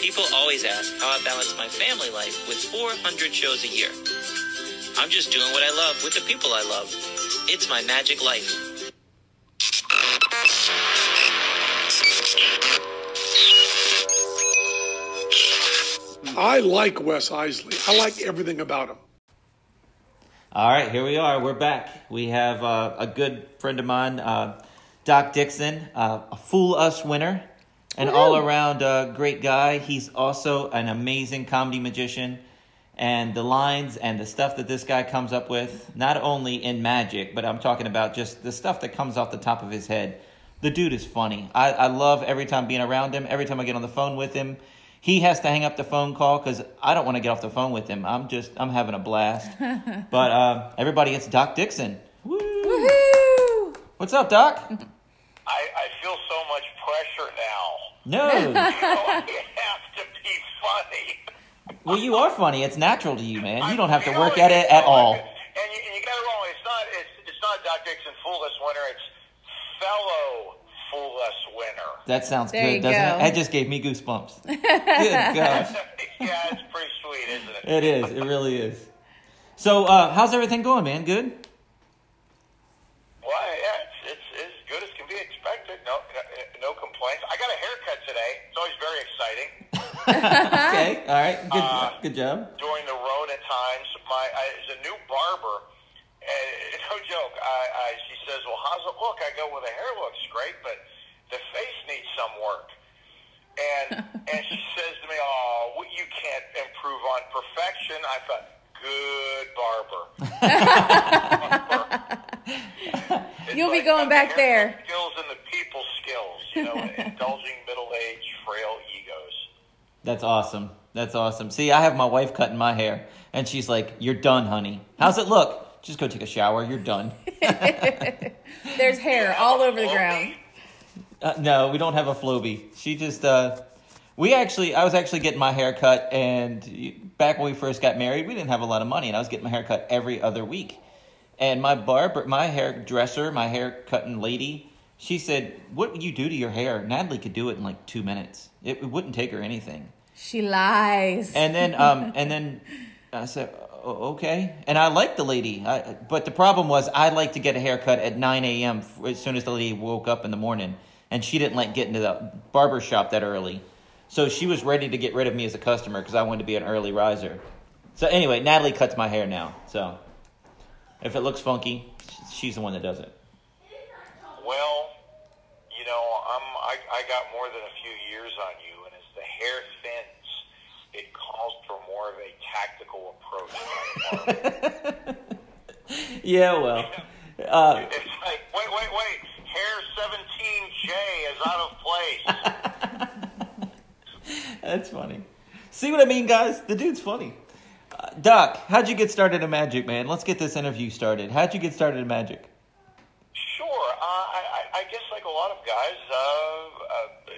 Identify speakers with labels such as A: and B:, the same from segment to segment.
A: People always ask how I balance my family life with 400 shows a year. I'm just doing what I love with the people I love. It's my magic life.
B: I like Wes Iseli. I like everything about him.
C: All right, here we are. We're back. We have uh, a good friend of mine, uh, Doc Dixon, uh, a Fool Us winner, an all around uh, great guy. He's also an amazing comedy magician. And the lines and the stuff that this guy comes up with, not only in magic, but I'm talking about just the stuff that comes off the top of his head. The dude is funny. I, I love every time being around him, every time I get on the phone with him. He has to hang up the phone call because I don't want to get off the phone with him. I'm just, I'm having a blast. but uh, everybody, it's Doc Dixon. Woo!
D: Woohoo!
C: What's up, Doc?
E: I, I feel so much pressure now.
C: No.
E: You know, have to be funny.
C: well, you are funny. It's natural to you, man. You don't have to work at it at all.
E: And you, and you got it wrong. It's not. It's, it's not Doc Dixon Fool Us winner. It's fellow Fool Us winner.
C: That sounds
D: There you
C: good, doesn't
D: go.
C: it? That just gave me goosebumps. good gosh.
E: yeah, it's pretty sweet, isn't it?
C: It is. It really is. So, uh, how's everything going, man? Good?
E: Well, yeah, it's, it's as good as can be expected. No, no complaints. I got a haircut today. It's always
C: Okay. All right. Good,
E: Uh,
C: good job.
E: during the Rona times. My I, there's a new barber. And no joke. I, I she says, "Well, how's it look?" I go, "Well, the hair looks great, but the face needs some work." And and she says to me, "Oh, well, you can't improve on perfection." I thought, "Good barber."
D: You'll be going back there.
E: Skills and the people skills, you know, indulging middle-aged frail egos.
C: That's awesome. That's awesome. See, I have my wife cutting my hair, and she's like, "You're done, honey. How's it look? Just go take a shower. You're done."
D: There's hair all over the ground.
C: Uh, no, we don't have a Flowbee. She just, uh, we actually, I was actually getting my hair cut, and back when we first got married, we didn't have a lot of money, and I was getting my hair cut every other week. And my barber, my hairdresser, my hair cutting lady, she said, "What would you do to your hair?" Natalie could do it in like two minutes. It, it wouldn't take her anything.
D: She lies.
C: And then, um, and then I said, "O- "Okay." And I liked the lady, I, but the problem was I like to get a haircut at nine a.m. as soon as the lady woke up in the morning, and she didn't like getting to the barber shop that early, so she was ready to get rid of me as a customer because I wanted to be an early riser. So anyway, Natalie cuts my hair now. So if it looks funky, she's the one that does it.
E: Well, you know, I'm I, I got more than a few years on you, and as the hair thins, it calls for more of a tactical approach. by the barber.
C: Yeah, well, uh,
E: it's like, wait, wait, wait, hair 17J is out of place.
C: That's funny. See what I mean, guys? The dude's funny. Uh, Doc, how'd you get started in magic, man? Let's get this interview started. How'd you get started in magic?
E: Sure, uh, I, I, guess like a lot of guys, uh, uh, the,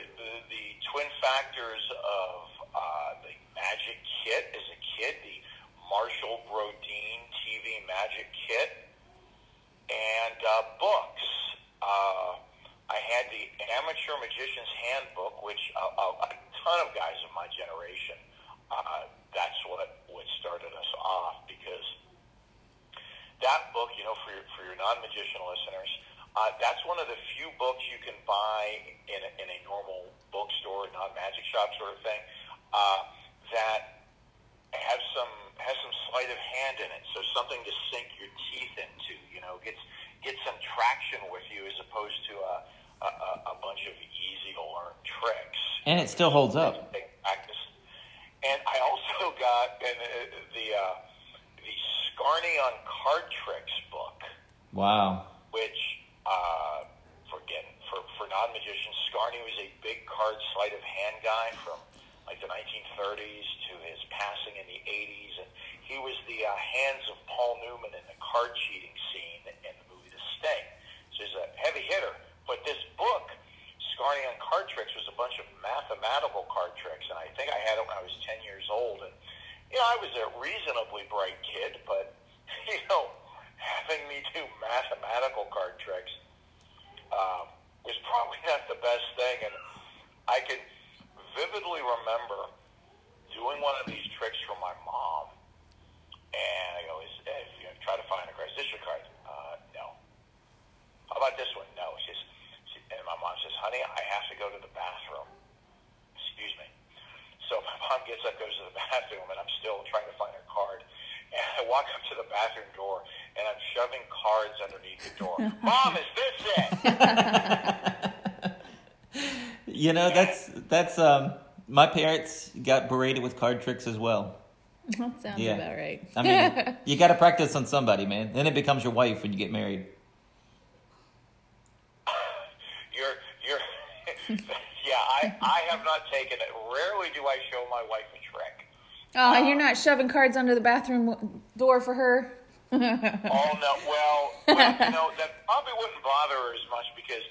E: the twin factors of uh, the magic kit as a kid, the Marshall Brodien TV magic kit, and uh, books. Uh, I had the Amateur Magician's Handbook, which a, a, a ton of guys of my generation, uh, that's what, what started us off because that book, you know, for your, for your non-magician listeners, uh, that's one of the few books you can buy in a, in a normal bookstore, non-magic shop sort of thing, uh, that has some has some sleight of hand in it, so something to sink your teeth into. You know, gets get some traction with you as opposed to a a, a a bunch of easy to learn tricks.
C: And it still holds up.
E: Take practice. And I also got and, uh, the uh, the Scarne on card tricks book
C: Wow.
E: which uh, for again for for non magicians, Scarne was a big card sleight of hand guy from like the 1930s to his passing in the 80s, and he was the uh, hands of Paul Newman in the card cheating scene in the movie The Sting. So he's a heavy hitter. But this book, Scarne on Card Tricks, was a bunch of mathematical card tricks, and I think I had it when I was 10 years old. And you know, I was a reasonably bright kid, but you know, having me do mathematical card tricks um, was probably not the best thing. And I can vividly remember bathroom door, and I'm shoving cards underneath the door. Mom, is this it?
C: You know, that's that's um my parents got berated with card tricks as well.
D: That sounds
C: Yeah.
D: about right.
C: I mean, you got to practice on somebody, man. Then it becomes your wife when you get married.
E: You're, you're. yeah, I, I have not taken it. Rarely do I show my wife a trick.
D: oh, you're not shoving cards under the bathroom door for her?
E: Oh no, well, well, you know that probably wouldn't bother her as much because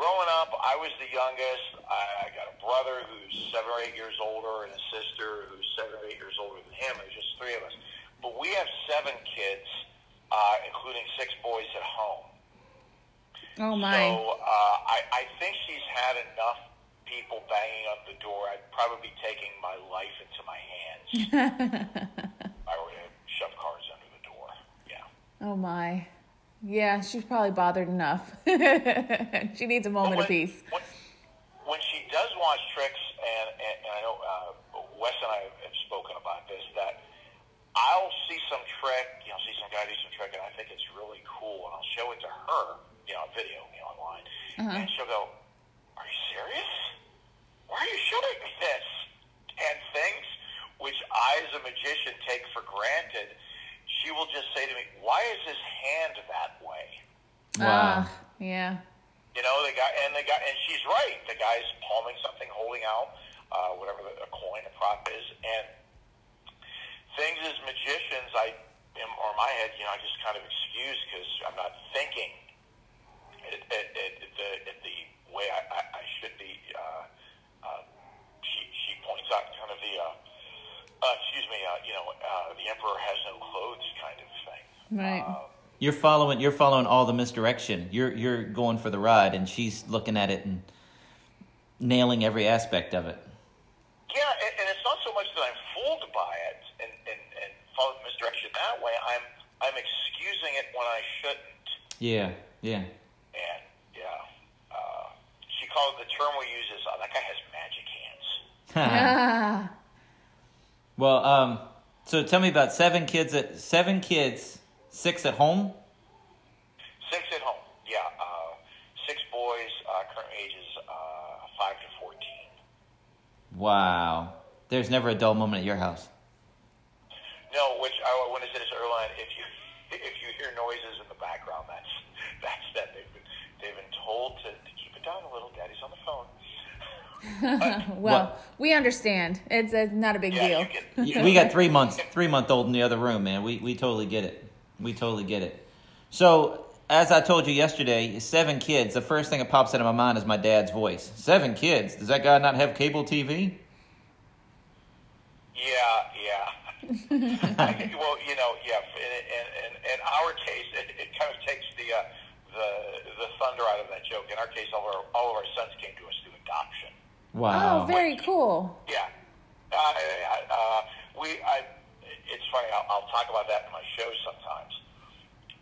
E: growing up, I was the youngest. I, I got a brother who's seven or eight years older and a sister who's seven or eight years older than him. There's just three of us, but we have seven kids, uh, including six boys at home.
D: Oh my.
E: So uh, I, I think she's had enough people banging on the door. I'd probably be taking my life into my hands. I were to shove cards under the door. Yeah.
D: Oh my. Yeah, she's probably bothered enough. she needs a moment
E: when,
D: of peace.
E: When, when she does watch tricks, and, and, and I know uh, Wes and I have spoken about this, that I'll see some trick, you know, see some guy do some trick, and I think it's really cool, and I'll show it to her, you know, on video, you know, online, and she'll go, "Are you serious? Why are you showing me this?" And things which I, as a magician, take for granted, she will just say to me, "Why is his hand that way?"
C: Wow.
D: Ah, yeah.
E: You know, the guy, and the guy, and she's right. The guy's palming something, holding out uh, whatever the, a coin, a prop is, and things as magicians, I, in, or in my head, you know, I just kind of excuse because I'm not thinking it, it, it, it, the, it, the way I, I, I should be. Uh, uh, she she points out kind of the, uh, uh, excuse me, uh, you know, uh, the emperor has no clothes kind of thing.
D: Right.
C: You're following. You're following all the misdirection. You're you're going for the ride, and she's looking at it and nailing every aspect of it.
E: Yeah, and, and it's not so much that I'm fooled by it and, and, and follow the misdirection that way. I'm I'm excusing it when I shouldn't.
C: Yeah, yeah.
E: And yeah, uh, she called the term we use is uh, that guy has magic hands.
D: Ah.
C: well, um, so tell me about seven kids at seven kids, six at home.
E: Six at home. Yeah, uh, six boys. Uh, current ages uh, five to fourteen.
C: Wow. There's never a dull moment at your house.
E: No, which I want to say this early on. If you if you hear noises in the background, that's that's that they've been they've been told to, to keep it down a little. Daddy's on the phone.
D: Well,
C: What?
D: We understand. It's, it's not a big
E: Yeah,
D: deal.
E: you get
C: We got three months, three month old in the other room, man. We we totally get it. We totally get it. So, as I told you yesterday, seven kids. The first thing that pops into my mind is my dad's voice. Seven kids. Does that guy not have cable TV?
E: Yeah, yeah. I, well, you know, yeah. In, in, in, in our case, it, it kind of takes the uh, the the thunder out of that joke. In our case, all of our all of our sons came to us through adoption.
C: Wow.
D: Oh, very cool.
E: Yeah. Uh, uh, we, I, it's funny. I'll, I'll talk about that in my shows sometimes.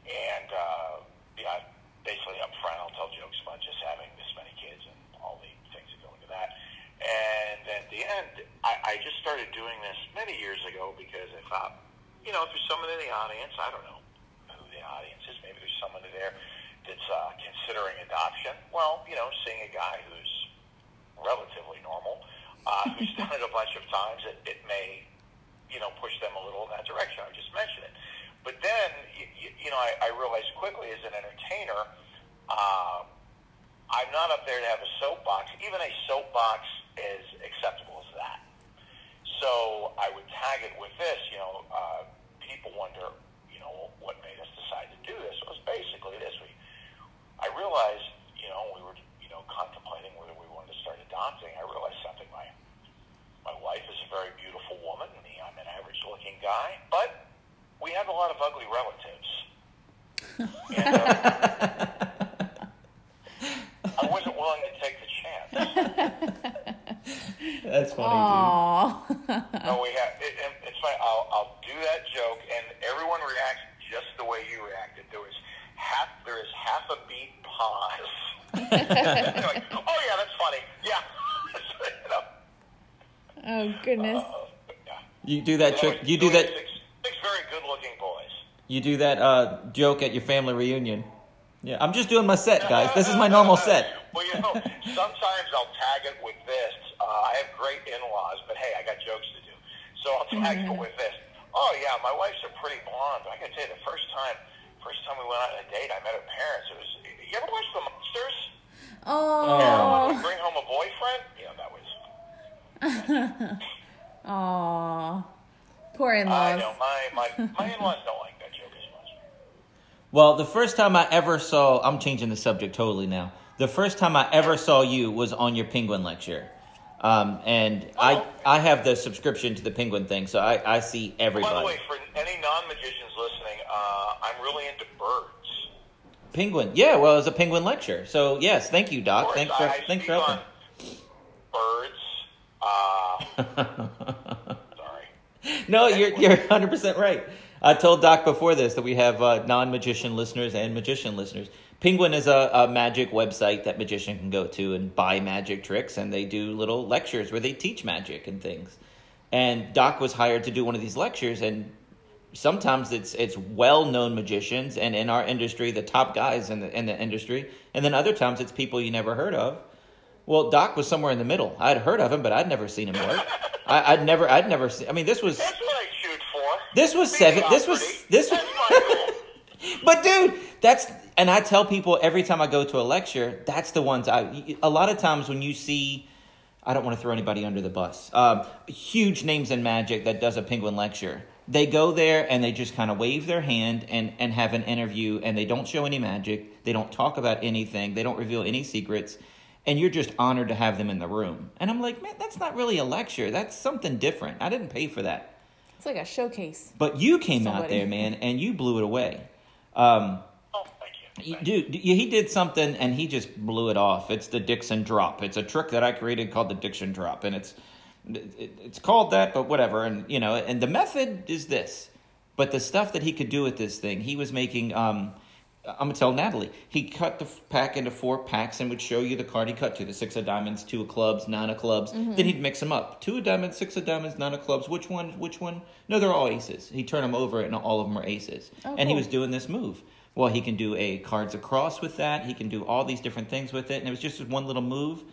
E: And uh, yeah, basically up front, I'll tell jokes about just having this many kids and all the things that go into that. And at the end, I, I just started doing this many years ago because I thought, you know, if there's someone in the audience, I don't know who the audience is. Maybe there's someone there that's uh, considering adoption. Well, you know, seeing a guy who's relatively normal, uh, who's done it a bunch of times, it, it may, you know, push them a little in that direction. I just mentioned it. But then, you, you know, I, I realized quickly as an entertainer, uh, I'm not up there to have a soapbox. Even a soapbox is acceptable as that. So I would tag it with this, you know, uh, people wonder, you know, what made us decide to do this. It was basically this. We, I realized, you know, we were, you know, contemplating whether we wanted to start adopting. I realized something. My my wife is a very beautiful woman. Me, I'm an average-looking guy, but we have a lot of ugly relatives. And, uh, I wasn't willing to take the chance.
C: That's funny,
D: Aw.
E: No, we have. It, it, it's funny. I'll, I'll do that joke, and everyone reacts just the way you reacted. There was half. There is half a beat pause. Like, oh yeah, that's funny. Yeah. you know,
D: oh, goodness.
E: uh, yeah.
C: You do that trick. You do that.
E: Six, six very good-looking boys.
C: You do that uh, joke at your family reunion. Yeah, I'm just doing my set, guys. This is my normal set.
E: well, you know, sometimes I'll tag it with this. Uh, I have great in-laws, but hey, I got jokes to do. So I'll tag it with this. Oh yeah, my wife's a pretty blonde. But I got to tell you, the first time, first time we went on a date, I met her parents. It was. You ever watch The Monsters?
D: Oh,
E: Bring home a boyfriend? Yeah, that was.
D: oh, poor in-laws.
E: know my my my in-laws don't like that joke as much.
C: Well, the first time I ever saw, I'm changing the subject totally now. The first time I ever saw you was on your penguin lecture. Um, and I,
E: Oh.
C: I have the subscription to the penguin thing, so I, I see everybody.
E: By the way, for any non-magicians listening, uh, I'm really into birds.
C: penguin, yeah, well, it was a penguin lecture. So yes, thank you, Doc. Thanks for
E: I, I
C: thanks
E: speak
C: for
E: on
C: helping.
E: birds. Uh, sorry.
C: No, you're you're 100 percent right. I told Doc before this that we have uh, non-magician listeners and magician listeners. Penguin is a, a magic website that magician can go to and buy magic tricks, and they do little lectures where they teach magic and things. And Doc was hired to do one of these lectures, and sometimes it's it's well-known magicians, and in our industry, the top guys in the in the industry, and then other times it's people you never heard of. Well, Doc was somewhere in the middle. I'd heard of him, but I'd never seen him work. I, I'd never, I'd never seen. I mean, this was
E: That's what I shoot for.
C: this was seven. This was this.
E: That's my.
C: But dude, that's and I tell people every time I go to a lecture, that's the ones I. A lot of times when you see, I don't want to throw anybody under the bus. Um, huge names in magic that does a penguin lecture. They go there and they just kind of wave their hand and and have an interview, and they don't show any magic. They don't talk about anything. They don't reveal any secrets. And you're just honored to have them in the room. And I'm like, man, that's not really a lecture. That's something different. I didn't pay for that.
D: It's like a showcase.
C: But you came out there, man, and you blew it away. Um,
E: Oh, thank you.
C: dude, he did something and he just blew it off. It's the Dixon drop. It's a trick that I created called the Dixon drop, and it's it's called that, but whatever. And you know, and the method is this. But the stuff that he could do with this thing, he was making. Um, I'm gonna tell Natalie. He cut the pack into four packs and would show you the card he cut to: the six of diamonds, two of clubs, nine of clubs. Then he'd mix them up: two of diamonds, six of diamonds, nine of clubs. Which one? Which one? No, they're all aces. He'd turn them over, and all of them are aces.
D: Oh,
C: and he was doing this move. Well, he can do a cards across with that. He can do all these different things with it, and it was just one little move.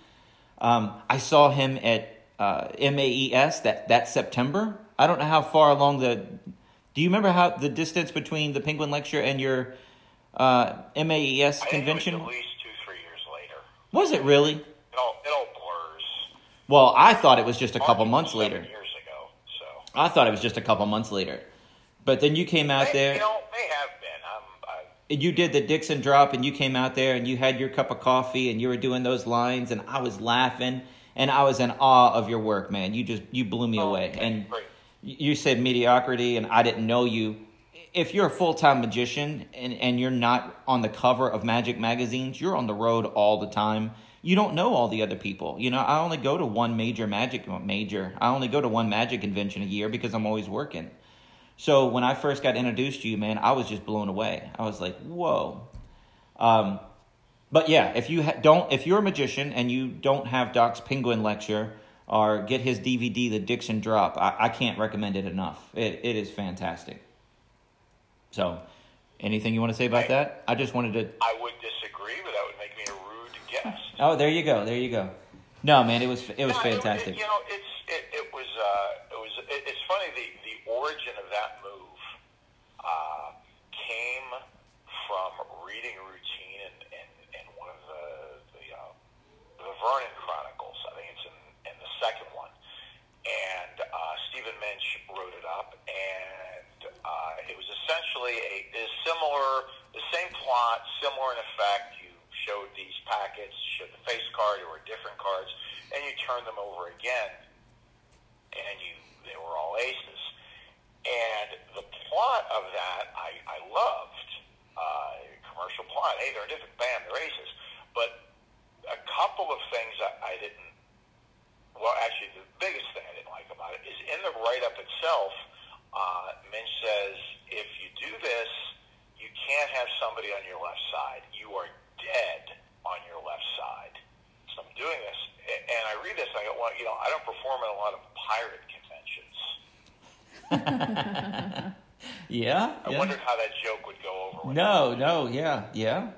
C: Um, I saw him at uh, MAES that that September. I don't know how far along the. Do you remember how the distance between the Penguin Lecture and your uh, MAES convention?
E: was at least two, three years later.
C: Was it really?
E: It all, it all blurs.
C: Well, I thought it was just a couple
E: March was
C: months later.
E: Years ago, so.
C: I thought it was just a couple months later. But then you came out there.
E: You know, may have been. I'm, I,
C: you did the Dixon drop and you came out there and you had your cup of coffee and you were doing those lines and I was laughing and I was in awe of your work, man. You just you blew me
E: Oh,
C: away.
E: okay,
C: And
E: great.
C: you said mediocrity and I didn't know you. If you're a full-time magician and, and you're not on the cover of magic magazines, you're on the road all the time. You don't know all the other people. You know, I only go to one major magic major. I only go to one magic convention a year because I'm always working. So when I first got introduced to you, man, I was just blown away. I was like, "Whoa!" Um, but yeah, if you ha- don't, if you're a magician and you don't have Doc's Penguin lecture or get his DVD, The Dixon Drop, I, I can't recommend it enough. It it is fantastic. So, anything you want to say about that? I just wanted to.
E: I would disagree, but that would make me a rude guest.
C: Oh, there you go. There you go. No, man, it was it was
E: No,
C: fantastic.
E: you know, it's it, it was uh, it was it, it's funny the the origin of that move uh, came from reading a routine in, in, in one of the the, uh, the Vernon Chronicles. I think it's in, in the second one, and uh, Stephen Minch wrote it up, and uh, it was essentially a, a similar, the same plot, similar in effect. You showed these packets, showed the face card or different cards, and you turned them over again, and you they were all aces. And the plot of that I, I loved. Uh, commercial plot. Hey, they're different. Bam, they're aces. But a couple of things I, I didn't well, actually, the biggest thing I didn't like about it is in the write-up itself, uh, Minch says, if you do this, you can't have somebody on your left side. You are dead on your left side. So I'm doing this, and I read this, and I go, well, you know, I don't perform at a lot of pirate conventions.
C: Yeah.
E: I
C: yeah.
E: wondered how that joke would go over.
C: No, no, yeah, yeah.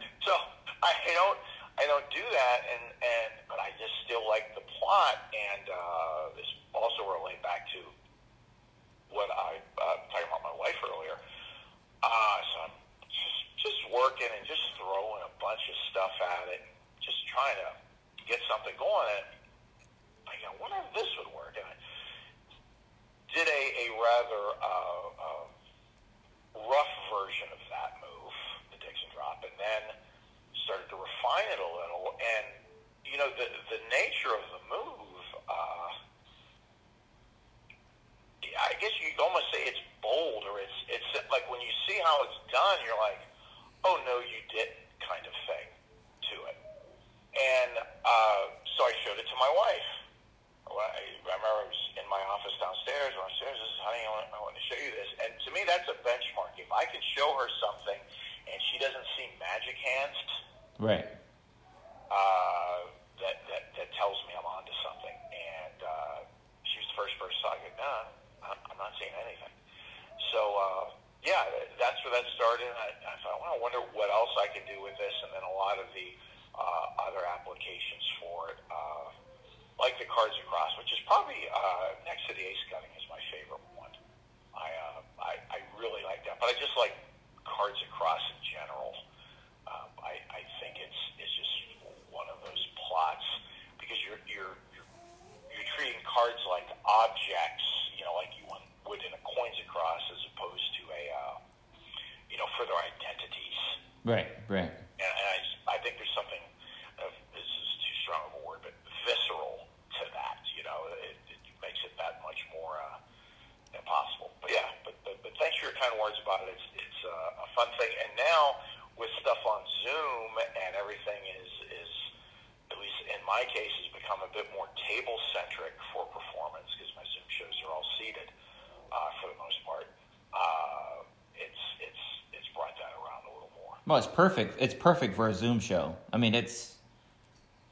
E: Well, it's
C: perfect. It's perfect for a Zoom show. I mean, it's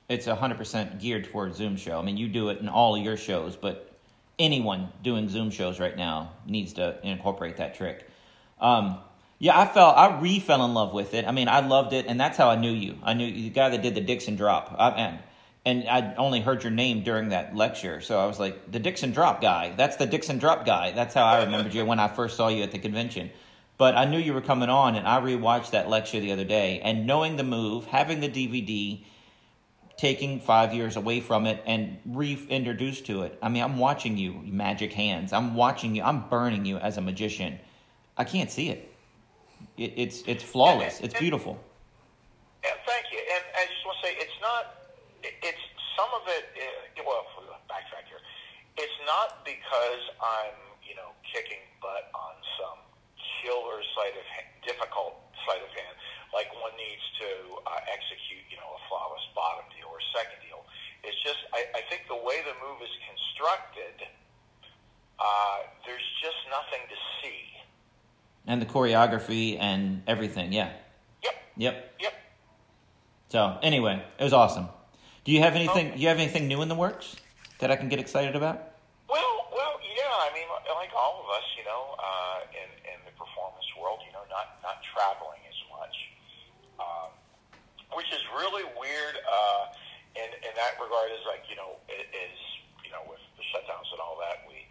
C: it's hundred percent geared toward Zoom show. I mean, you do it in all of your shows, but anyone doing Zoom shows right now needs to incorporate that trick. Um, yeah, I fell. I re fell in love with it. I mean, I loved it, and that's how I knew you. I knew you, the guy that did the Dixon drop, I, and and I only heard your name during that lecture, so I was like, the Dixon drop guy. That's the Dixon drop guy. That's how I remembered you when I first saw you at the convention. But I knew you were coming on, and I rewatched that lecture the other day, and knowing the move, having the DVD, taking five years away from it and reintroduced to it. I mean, I'm watching you, magic hands. I'm watching you. I'm burning you as a magician. I can't see it. it it's it's flawless. It's beautiful.
E: Yeah, thank you. And I just want to say, it's not. It's some of it. uh, Well, backtrack here. It's not because I'm, you know, kicking killer sleight of hand, difficult sleight of hand, like one needs to uh, execute, you know, a flawless bottom deal or second deal. It's just, I, I think the way the move is constructed, uh, there's just nothing to see.
C: And the choreography and everything. Yeah.
E: Yep.
C: Yep.
E: Yep.
C: So anyway, it was awesome. Do you have anything? Do you have anything new in the works that I can get excited about?
E: Well, well, yeah. I mean, like all of us, you know, uh, in in the performance world, you know, not not traveling as much, um, which is really weird. Uh, in in that regard, is like you know, it is you know, with the shutdowns and all that, we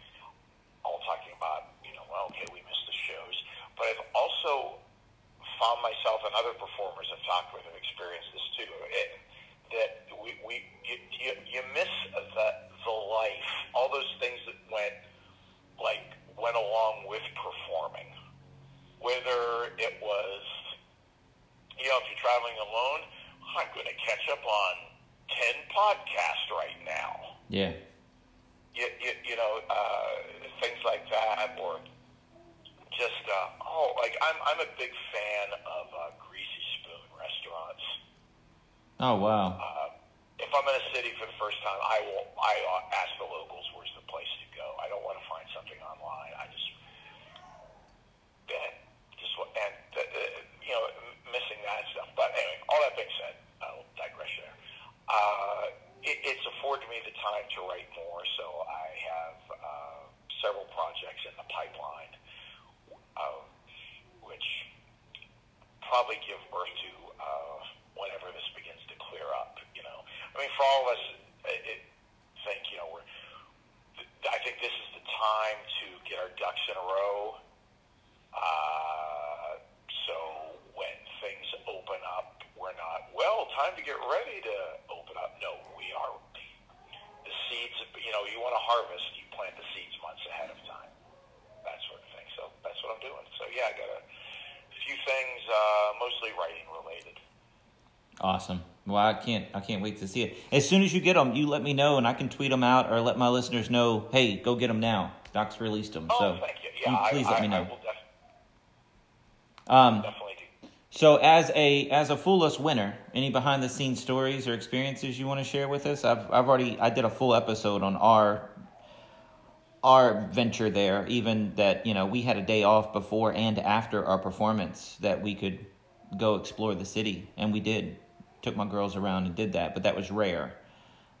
E: all talking about you know, well, okay, we missed the shows, but I've also found myself and other performers I've talked with have experienced this too. It, that we, we you, you, you miss the the life, all those things that went like went along with performing. Whether it was, you know, if you're traveling alone, I'm going to catch up on ten podcasts right now
C: Yeah.
E: you, you, you know, uh, things like that, or just, uh, oh, like I'm, I'm a big fan of uh, Greasy Spoon restaurants.
C: Oh wow.
E: Uh, if I'm in a city for the first time, I will, I uh, ask the locals where's the place to go. I don't want to find something online. I just, and just, and uh, uh, you know, missing that stuff. But anyway, all that being said, I'll digress there. Uh, it, it's afforded me the time to write more, so I have uh, several projects in the pipeline. Uh, probably give birth to uh, whenever this begins to clear up. You know, I mean, for all of us, it, it, think you know we're. I think this is the time to get our ducks in a row. Uh, so when things open up, we're not well. Time to get ready to up. No, we are. The seeds. You know, you want to harvest, you plant the seeds months ahead of time. That sort of thing. So that's what I'm doing. So yeah, I got a few things, uh, mostly writing related.
C: Awesome. Well, I can't. I can't wait to see it. As soon as you get them, you let me know, and I can tweet them out or let my listeners know. Hey, go get them now. Doc's released them.
E: Oh,
C: so
E: thank you. Yeah,
C: please
E: I,
C: let
E: I,
C: me
E: I
C: know.
E: will def-
C: Um,
E: definitely.
C: So as a as a Fool Us winner, any behind the scenes stories or experiences you want to share with us? I've I've already I did a full episode on our our venture there. Even that you know we had a day off before and after our performance that we could go explore the city, and we did. Took my girls around and did that, but that was rare.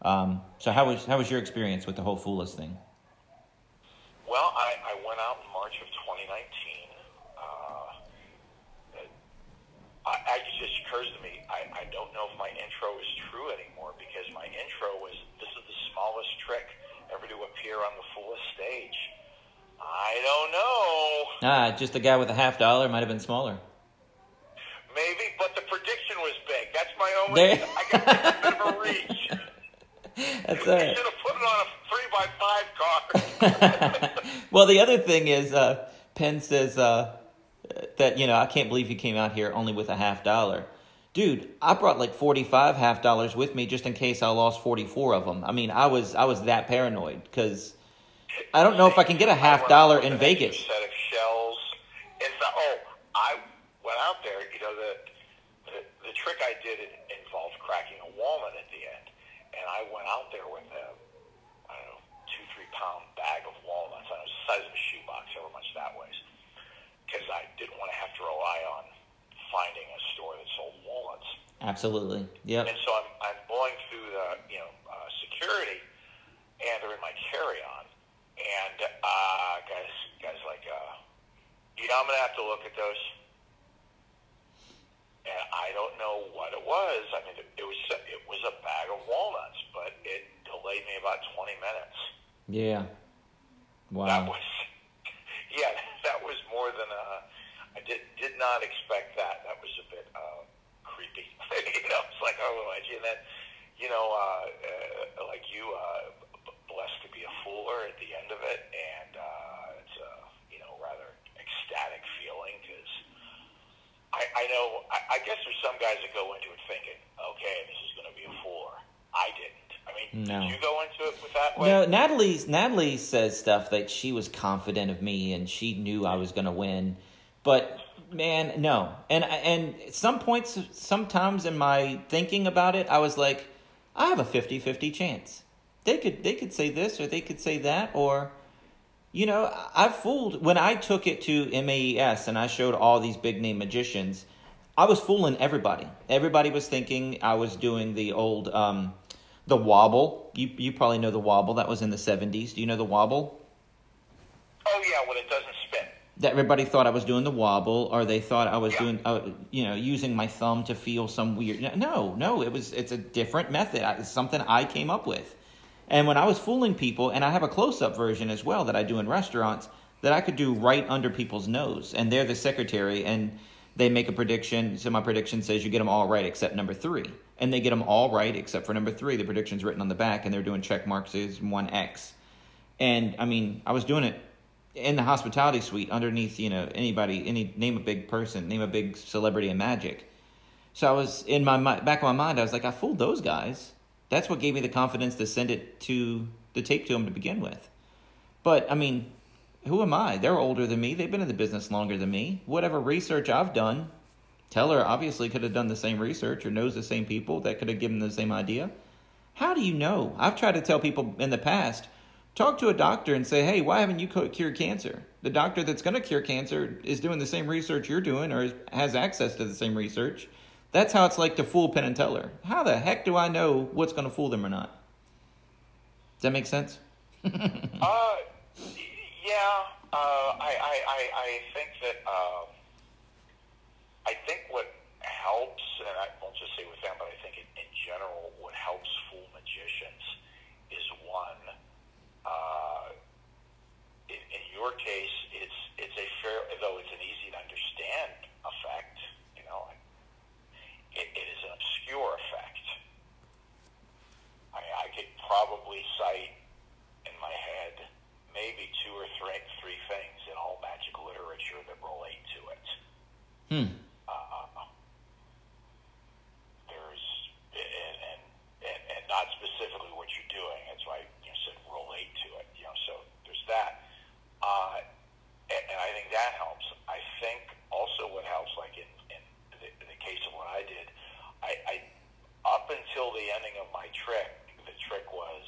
C: Um, so how was how was your experience with the whole Fool Us thing?
E: Well, I, I went out in March of 2019. Uh, I, I, it just occurs to me, I, I don't know if my intro is true anymore because my intro was this is the smallest trick appear on the Fool Us stage. I don't know.
C: Ah, just a guy with a half dollar might have been smaller.
E: Maybe, but the prediction was big. That's my only.
C: There-
E: I got a bit of a reach.
C: That's all right.
E: should have put it on a three by five card.
C: well, the other thing is, uh, Penn says uh, that you know I can't believe he came out here only with a half dollar. Dude, I brought like forty five half dollars with me just in case I lost forty four of them. I mean, I was I was that paranoid because I don't know if I can get a half dollar in Vegas.
E: Set of shells. It's not, oh, I went out there. You know the the, the trick I did it involved cracking a walnut at the end, and I went out there with a I don't know two three pound bag of walnuts. I know the size of a shoebox, however much that weighs, because I didn't want to have to rely on finding a store that sold walnuts.
C: Absolutely. Yep.
E: And so I'm, I'm going through the, you know, uh, security, and they're in my carry-on, and uh, guys, guys like, uh, you know, I'm gonna have to look at those, and I don't know what it was. I mean, it, it was it was a bag of walnuts, but it delayed me about 20 minutes.
C: Yeah. Wow.
E: That was, yeah, that was more than uh, I did did not expect that. That was a creepy. you know, it's like oh, and then, you know, uh, uh, like you, uh, b- blessed to be a fooler at the end of it, and uh, it's a you know rather ecstatic feeling because I, I know I, I guess there's some guys that go into it thinking, okay, this is going to be a fooler. I didn't. I mean,
C: No.
E: did you go into it with that way?
C: No, Natalie's Natalie says stuff that she was confident of me and she knew I was going to win. But man, no. And and at some points sometimes in my thinking about it, I was like, I have a 50-50 chance. They could they could say this or they could say that or you know, I fooled when I took it to MAES and I showed all these big name magicians. I was fooling everybody. Everybody was thinking I was doing the old um, the wobble. You you probably know the wobble that was in the seventies. Do you know the wobble?
E: oh yeah, when it doesn't.
C: That everybody thought I was doing the wobble, or they thought I was
E: Yeah.
C: doing, uh, you know, using my thumb to feel some weird. No, no, it was it's a different method. It's something I came up with. And when I was fooling people, and I have a close up version as well that I do in restaurants that I could do right under people's nose, and they're the secretary, and they make a prediction. So my prediction says you get them all right except number three, and they get them all right except for number three. The prediction's written on the back, and they're doing check marks as one X. And I mean, I was doing it in the hospitality suite underneath, you know, anybody, any name a big person, name a big celebrity in magic. So I was in my back of my mind, I was like, I fooled those guys. That's what gave me the confidence to send it to the tape to them to begin with. But I mean, who am I? They're older than me. They've been in the business longer than me. Whatever research I've done, Teller obviously could have done the same research or knows the same people that could have given the same idea. How do you know? I've tried to tell people in the past talk to a doctor and say, hey, why haven't you cured cancer? The doctor that's going to cure cancer is doing the same research you're doing or has access to the same research. That's how it's like to fool Penn and Teller. How the heck do I know what's going to fool them or not? Does that make sense?
E: Uh, yeah. Uh, I, I, I, I think that uh, I think what helps, and I won't just say with them, but I think in, in general, what helps fool magicians is one. Uh, in, in your case, it's it's a fair, though it's an easy to understand effect. You know, it, it is an obscure effect. I, I could probably cite in my head maybe two or three three things in all magic literature that relate to it.
C: Hmm.
E: Uh, there's and, and and and not specifically what you're doing. That's why you said relate to it. You know, so there's that. Uh, and, and I think that helps. I think also what helps, like in in the, in the case of what I did, I, I up until the ending of my trick, the trick was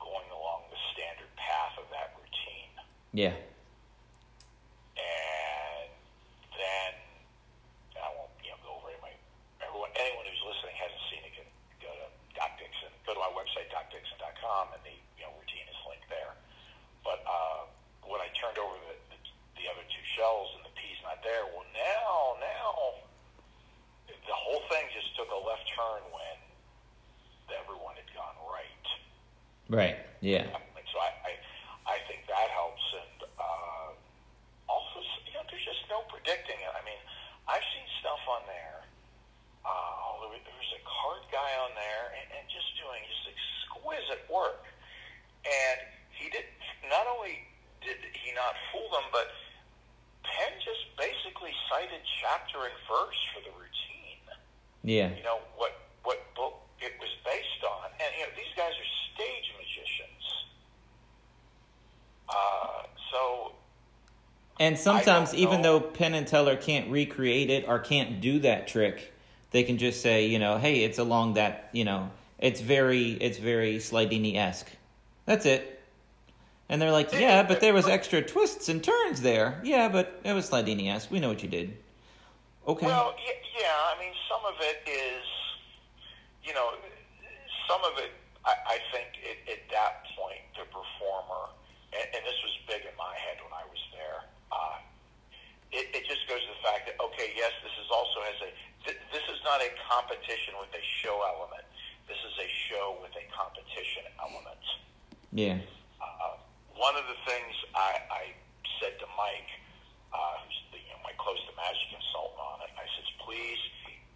E: going along the standard path of that routine.
C: Yeah.
E: And then I won't you know go over it. My everyone anyone who's listening hasn't seen it can go to Doc Dixon, go to my website docdixon.com, and the you know routine is linked there. But uh, when I turned over the, the the other two shells and the pea's not there, well now now the whole thing just took a left turn when everyone had gone right.
C: Right. Yeah.
E: And so I, I, I think that helps. And uh, also, you know, there's just no predicting it. I mean, I've seen stuff on there. Uh, oh, there was- there was a card guy on there, and, and just doing just exquisite work. And he did not only did he not fool them, but Penn just basically cited chapter and verse for the routine
C: Yeah.
E: you know what what book it was based on, and you know these guys are stage magicians. Uh, so
C: And sometimes, even
E: know.
C: though Penn and Teller can't recreate it or can't do that trick, they can just say, you know, hey, it's along that, you know, it's very, it's very Slydini esque. That's it. And they're like, yeah, but there was extra twists and turns there. Yeah, but it was Slydini esque. We know what you did. Okay.
E: well, yeah, I mean some of it is, you know, some of it I, I think it, at that point the performer, and, and this was big in my head when I was there. Uh, it, it just goes to the fact that okay, yes, this is also has a th- this is not a competition with a show element. This is a show with a competition element.
C: yeah.
E: Uh, one of the things I, I said to Mike, uh, who's the, you know, my close to magic consultant on it, I said, please,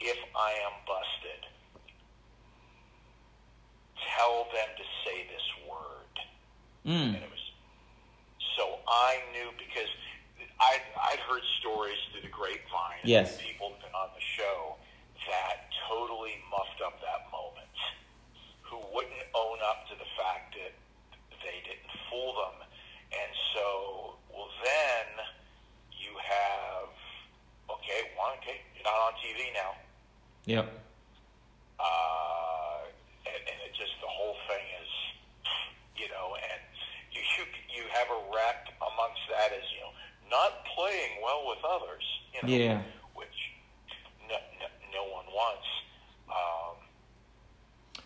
E: if I am busted, tell them to say this word.
C: Mm.
E: And it was so I knew because I I'd heard stories through the grapevine
C: Yes.
E: people who've been on the show that totally muffed up that moment, who wouldn't own up to the fact that they didn't fool them, and so well then you have okay one okay you're not on TV now
C: Yep.
E: uh, and, and it just the whole thing is, you know, and you you, you have a rep amongst that as you know not playing well with others, you know,
C: Yeah.
E: which no, no, no one wants. Um,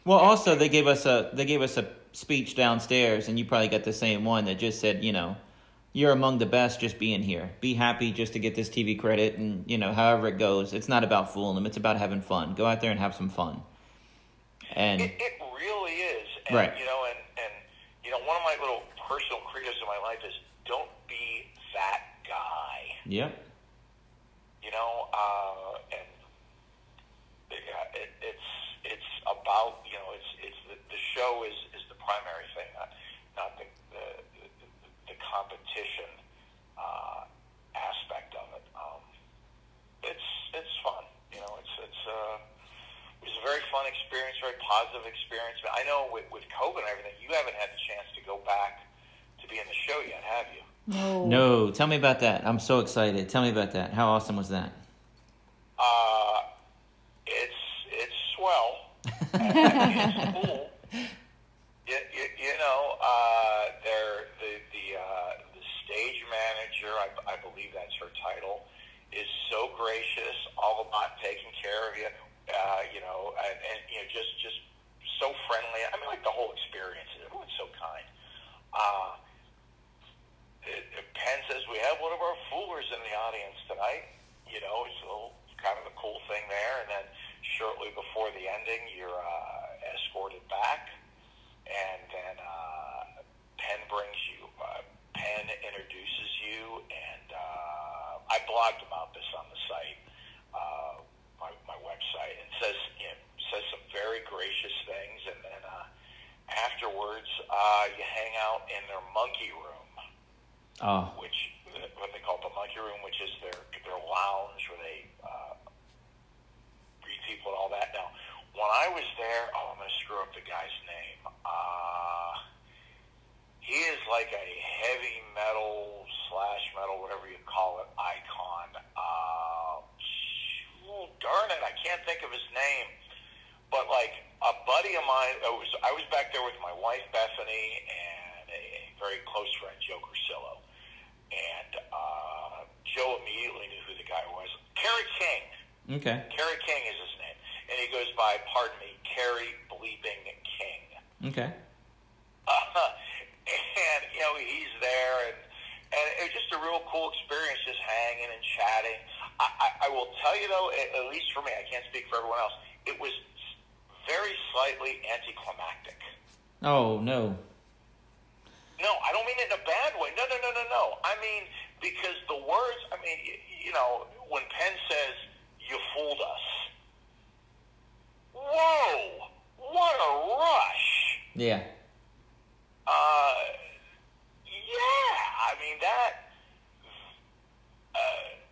C: Well, also they gave us a they gave us a speech downstairs, and you probably got the same one that just said, you know, you're among the best just being here. Be happy just to get this TV credit, and you know, however it goes, it's not about fooling them. It's about having fun. Go out there and have some fun. And
E: it, it really is, and
C: Right.
E: you know, and and you know, one of my little personal credos in my life is don't be that guy.
C: yep,
E: you know, uh, and yeah, it, it's it's about you know it's it's the, the show is is the primary thing, not not the the, the, the competition uh, aspect of it. Um, it's it's fun, you know. It's it's uh, it was a very fun experience, very positive experience. But I know with with COVID and everything, you haven't had the chance to go back to be in the show yet, have you?
D: No.
C: no, tell me about that. I'm so excited. Tell me about that. How awesome was that?
E: Uh, it's it's swell. it's cool. manager, I, I believe that's her title, is so gracious, all about taking care of you, uh, you know, and, and you know, just just so friendly. I mean, like the whole experience. Everyone's oh, so kind. Uh, it, it, Penn says we have one of our foolers in the audience tonight. You know, it's a little, kind of a cool thing there. And then shortly before the ending, you're uh, escorted back, and then uh, Penn brings and introduces you. And uh, I blogged about this on the site, uh, my, my website, and says you know, says some very gracious things. And then uh, afterwards, uh, you hang out in their monkey room,
C: oh.
E: which what they call the monkey room, which is their their lounge where they uh, greet people and all that. Now, when I was there, oh, I'm going to screw up the guy's name. Uh, he is like a heavy metal slash metal, whatever you call it, icon. Uh, oh, darn it, I can't think of his name. But like a buddy of mine, I was I was back there with my wife Bethany and a, a very close friend Joe Cursillo, and uh, Joe immediately knew who the guy was. Kerry King.
C: okay.
E: Kerry King is his name, and he goes by, pardon me, Kerry Bleeping King.
C: Okay.
E: Uh, and you know he's there, and and it was just a real cool experience, just hanging and chatting. I, I, I will tell you though, at, at least for me, I can't speak for everyone else. It was very slightly anticlimactic.
C: Oh no.
E: No, I don't mean it in a bad way. No, no, no, no, no. I mean because the words. I mean, you, you know, when Penn says "you fooled us," whoa, what a rush!
C: Yeah.
E: Uh, yeah, I mean that. Uh,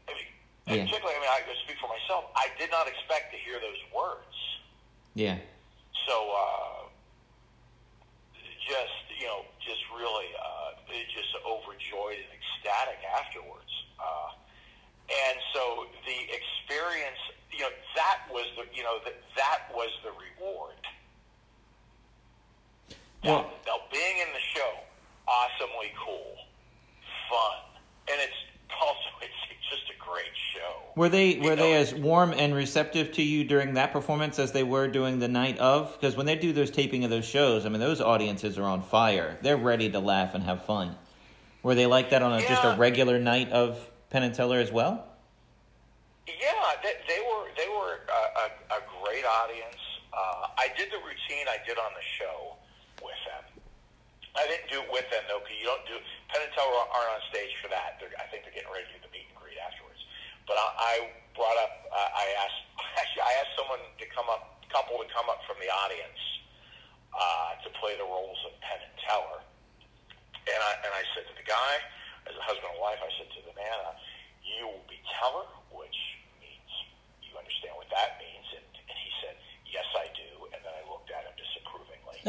E: I mean,
C: Yeah.
E: particularly, I mean, I speak for myself. I did not expect to hear those words.
C: Yeah.
E: So, uh, just you know, just really, uh, just overjoyed and ecstatic afterwards. Uh, and so the experience, you know, that was the, you know, that that was the reward.
C: Well-
E: now, now, being in the show, awesomely cool, fun, and it's also it's just a great show.
C: Were they were they as warm and receptive to you during that performance as they were during the night of? Because when they do those taping of those shows, I mean, those audiences are on fire. They're ready to laugh and have fun. Were they like that on a, just a regular night of Penn and Teller as well?
E: Yeah, they, they were they were a, a, a great audience. Uh, I did the routine I did on the show with them. I didn't do it with them though, because you don't do Penn and Teller aren't on stage for that. They're, I think they're getting ready to do the meet and greet afterwards. But I, I brought up, uh, I asked actually I asked someone to come up, couple to come up from the audience uh, to play the roles of Penn and Teller. And I and I said to the guy, as a husband and wife, I said to the man, uh, "You will be Teller," which means you understand what that means. And, and he said, "Yes, I do." And then I looked at him disapprovingly.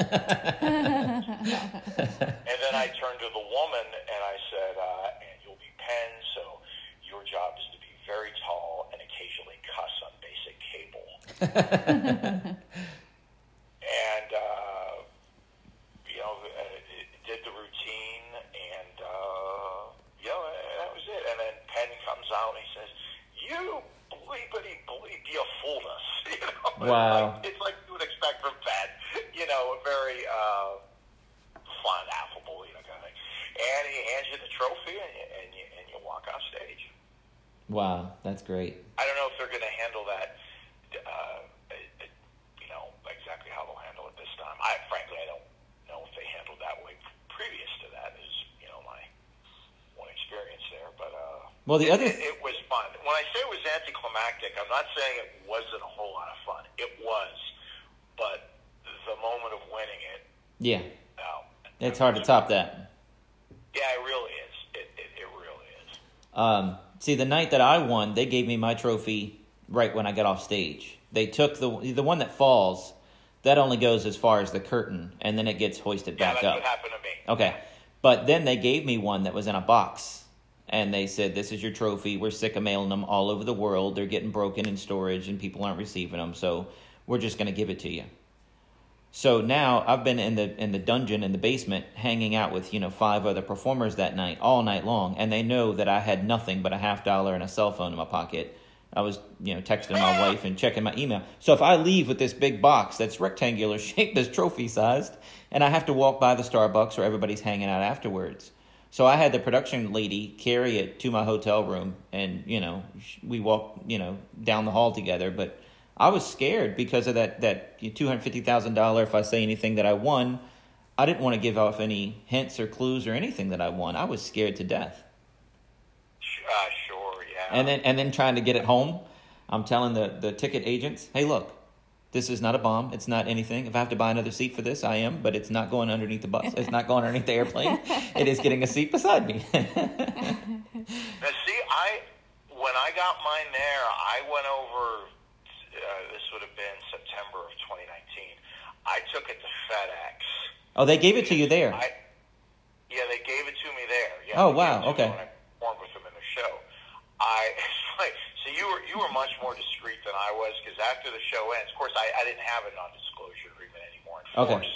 E: and then I turned to the woman and I said, uh, "And you'll be Penn, so your job is to be very tall and occasionally cuss on basic cable." And uh, you know, uh, did the routine, and uh, you know, that was it. And then Penn comes out and he says, "You bleepity bleep, you fooled us." You know,
C: Wow.
E: it's like, it's like you would expect from Penn. You know, a very uh, fun, affable, you know, kind of thing. And he hands you the trophy, and you, and you, and you walk off stage.
C: Wow, that's great.
E: I don't know if they're going to handle that. Uh, uh, you know exactly how they'll handle it this time. I frankly, I don't know if they handled that way previous to that. Is you know my one experience there, but uh,
C: Well, the other
E: it, it was fun. When I say it was anticlimactic, I'm not saying it wasn't a whole lot of fun. It was, but the moment of winning it,
C: yeah,
E: no,
C: it's hard to top that.
E: Yeah, it really is. It it, it really is.
C: Um, see, the night that I won, they gave me my trophy right when I got off stage. They took the the one that falls. That only goes as far as the curtain, and then it gets hoisted
E: Yeah,
C: back
E: that's
C: up.
E: what happened to me.
C: Okay. But then they gave me one that was in a box. And they said, This is your trophy. We're sick of mailing them all over the world. They're getting broken in storage and people aren't receiving them. So we're just going to give it to you. So now I've been in the in the dungeon in the basement hanging out with, you know, five other performers that night, all night long, and they know that I had nothing but a half dollar and a cell phone in my pocket. I was, you know, texting my wife and checking my email. So if I leave with this big box that's rectangular shaped as trophy sized, and I have to walk by the Starbucks or everybody's hanging out afterwards. So I had the production lady carry it to my hotel room, and you know, we walked, you know, down the hall together. But I was scared because of that that two hundred fifty thousand dollar. If I say anything that I won, I didn't want to give off any hints or clues or anything that I won. I was scared to death.
E: Uh, sure, yeah.
C: and then and then trying to get it home. I'm telling the the ticket agents, hey, look, this is not a bomb. It's not anything. If I have to buy another seat for this, I am, but it's not going underneath the bus. It's not going underneath the airplane. It is getting a seat beside me.
E: Now, see, I when I got mine there, I went over. Uh, this would have been September of 2019. I took it to FedEx.
C: oh, they gave it to you there.
E: I, yeah, they gave it to me there. Yeah,
C: Oh, wow,
E: gave it to me
C: okay.
E: When I performed with them in the show, I it's like so you were you were much more discreet than I was because after the show ends, of course, I, I didn't have a non-disclosure agreement anymore in
C: Okay.
E: force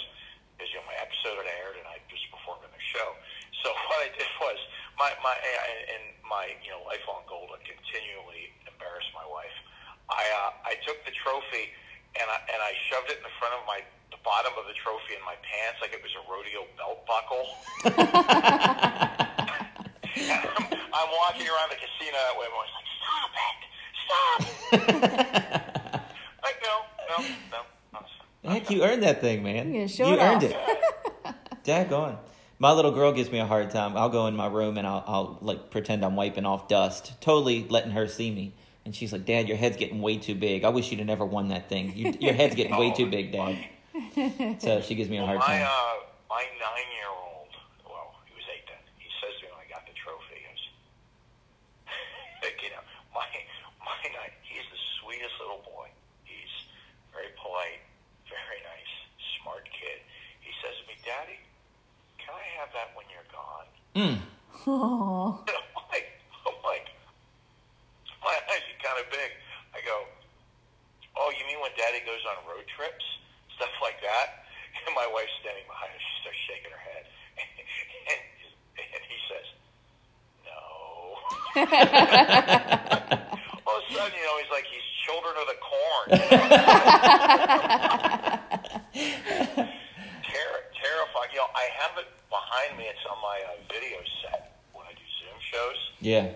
E: because you know my episode had aired and I just performed in the show. So what I did was my my and my you know lifelong goal to continually embarrass my wife. I uh, I took the trophy and I and I shoved it in the front of my the bottom of the trophy in my pants like it was a rodeo belt buckle. I'm, I'm walking around the casino that way. Everyone's like, "Stop it! Stop!" like, no, no, no. no.
C: Heck, you earned that thing, man.
D: Yeah, show
C: you
D: it
C: earned
D: off.
C: it. Daggone. My little girl gives me a hard time. I'll go in my room and I'll, I'll like pretend I'm wiping off dust, totally letting her see me. And she's like, "Dad, your head's getting way too big. I wish you'd have never won that thing. You, your head's getting way too big, Dad." So she gives me a
E: Well,
C: hard
E: my
C: time.
E: uh, my nine year old, well, he was eight then. He says to me when I got the trophy, he goes, like, you know, my my nine, he's the sweetest little boy. He's very polite, very nice, smart kid. He says to me, Daddy, can I have that when you're gone?
C: Mm.
D: Oh,
E: I'm like, I'm like, my eyes are kind of big. I go, oh, you mean when Daddy goes on road trips, stuff like that? And my wife's standing behind her. She starts shaking her head, and, and he says, no. All of a sudden, you know, he's like, he's children of the corn. You know? Terri terrifying. You know, I have it behind me. It's on my uh, video set when I do Zoom shows.
C: Yeah.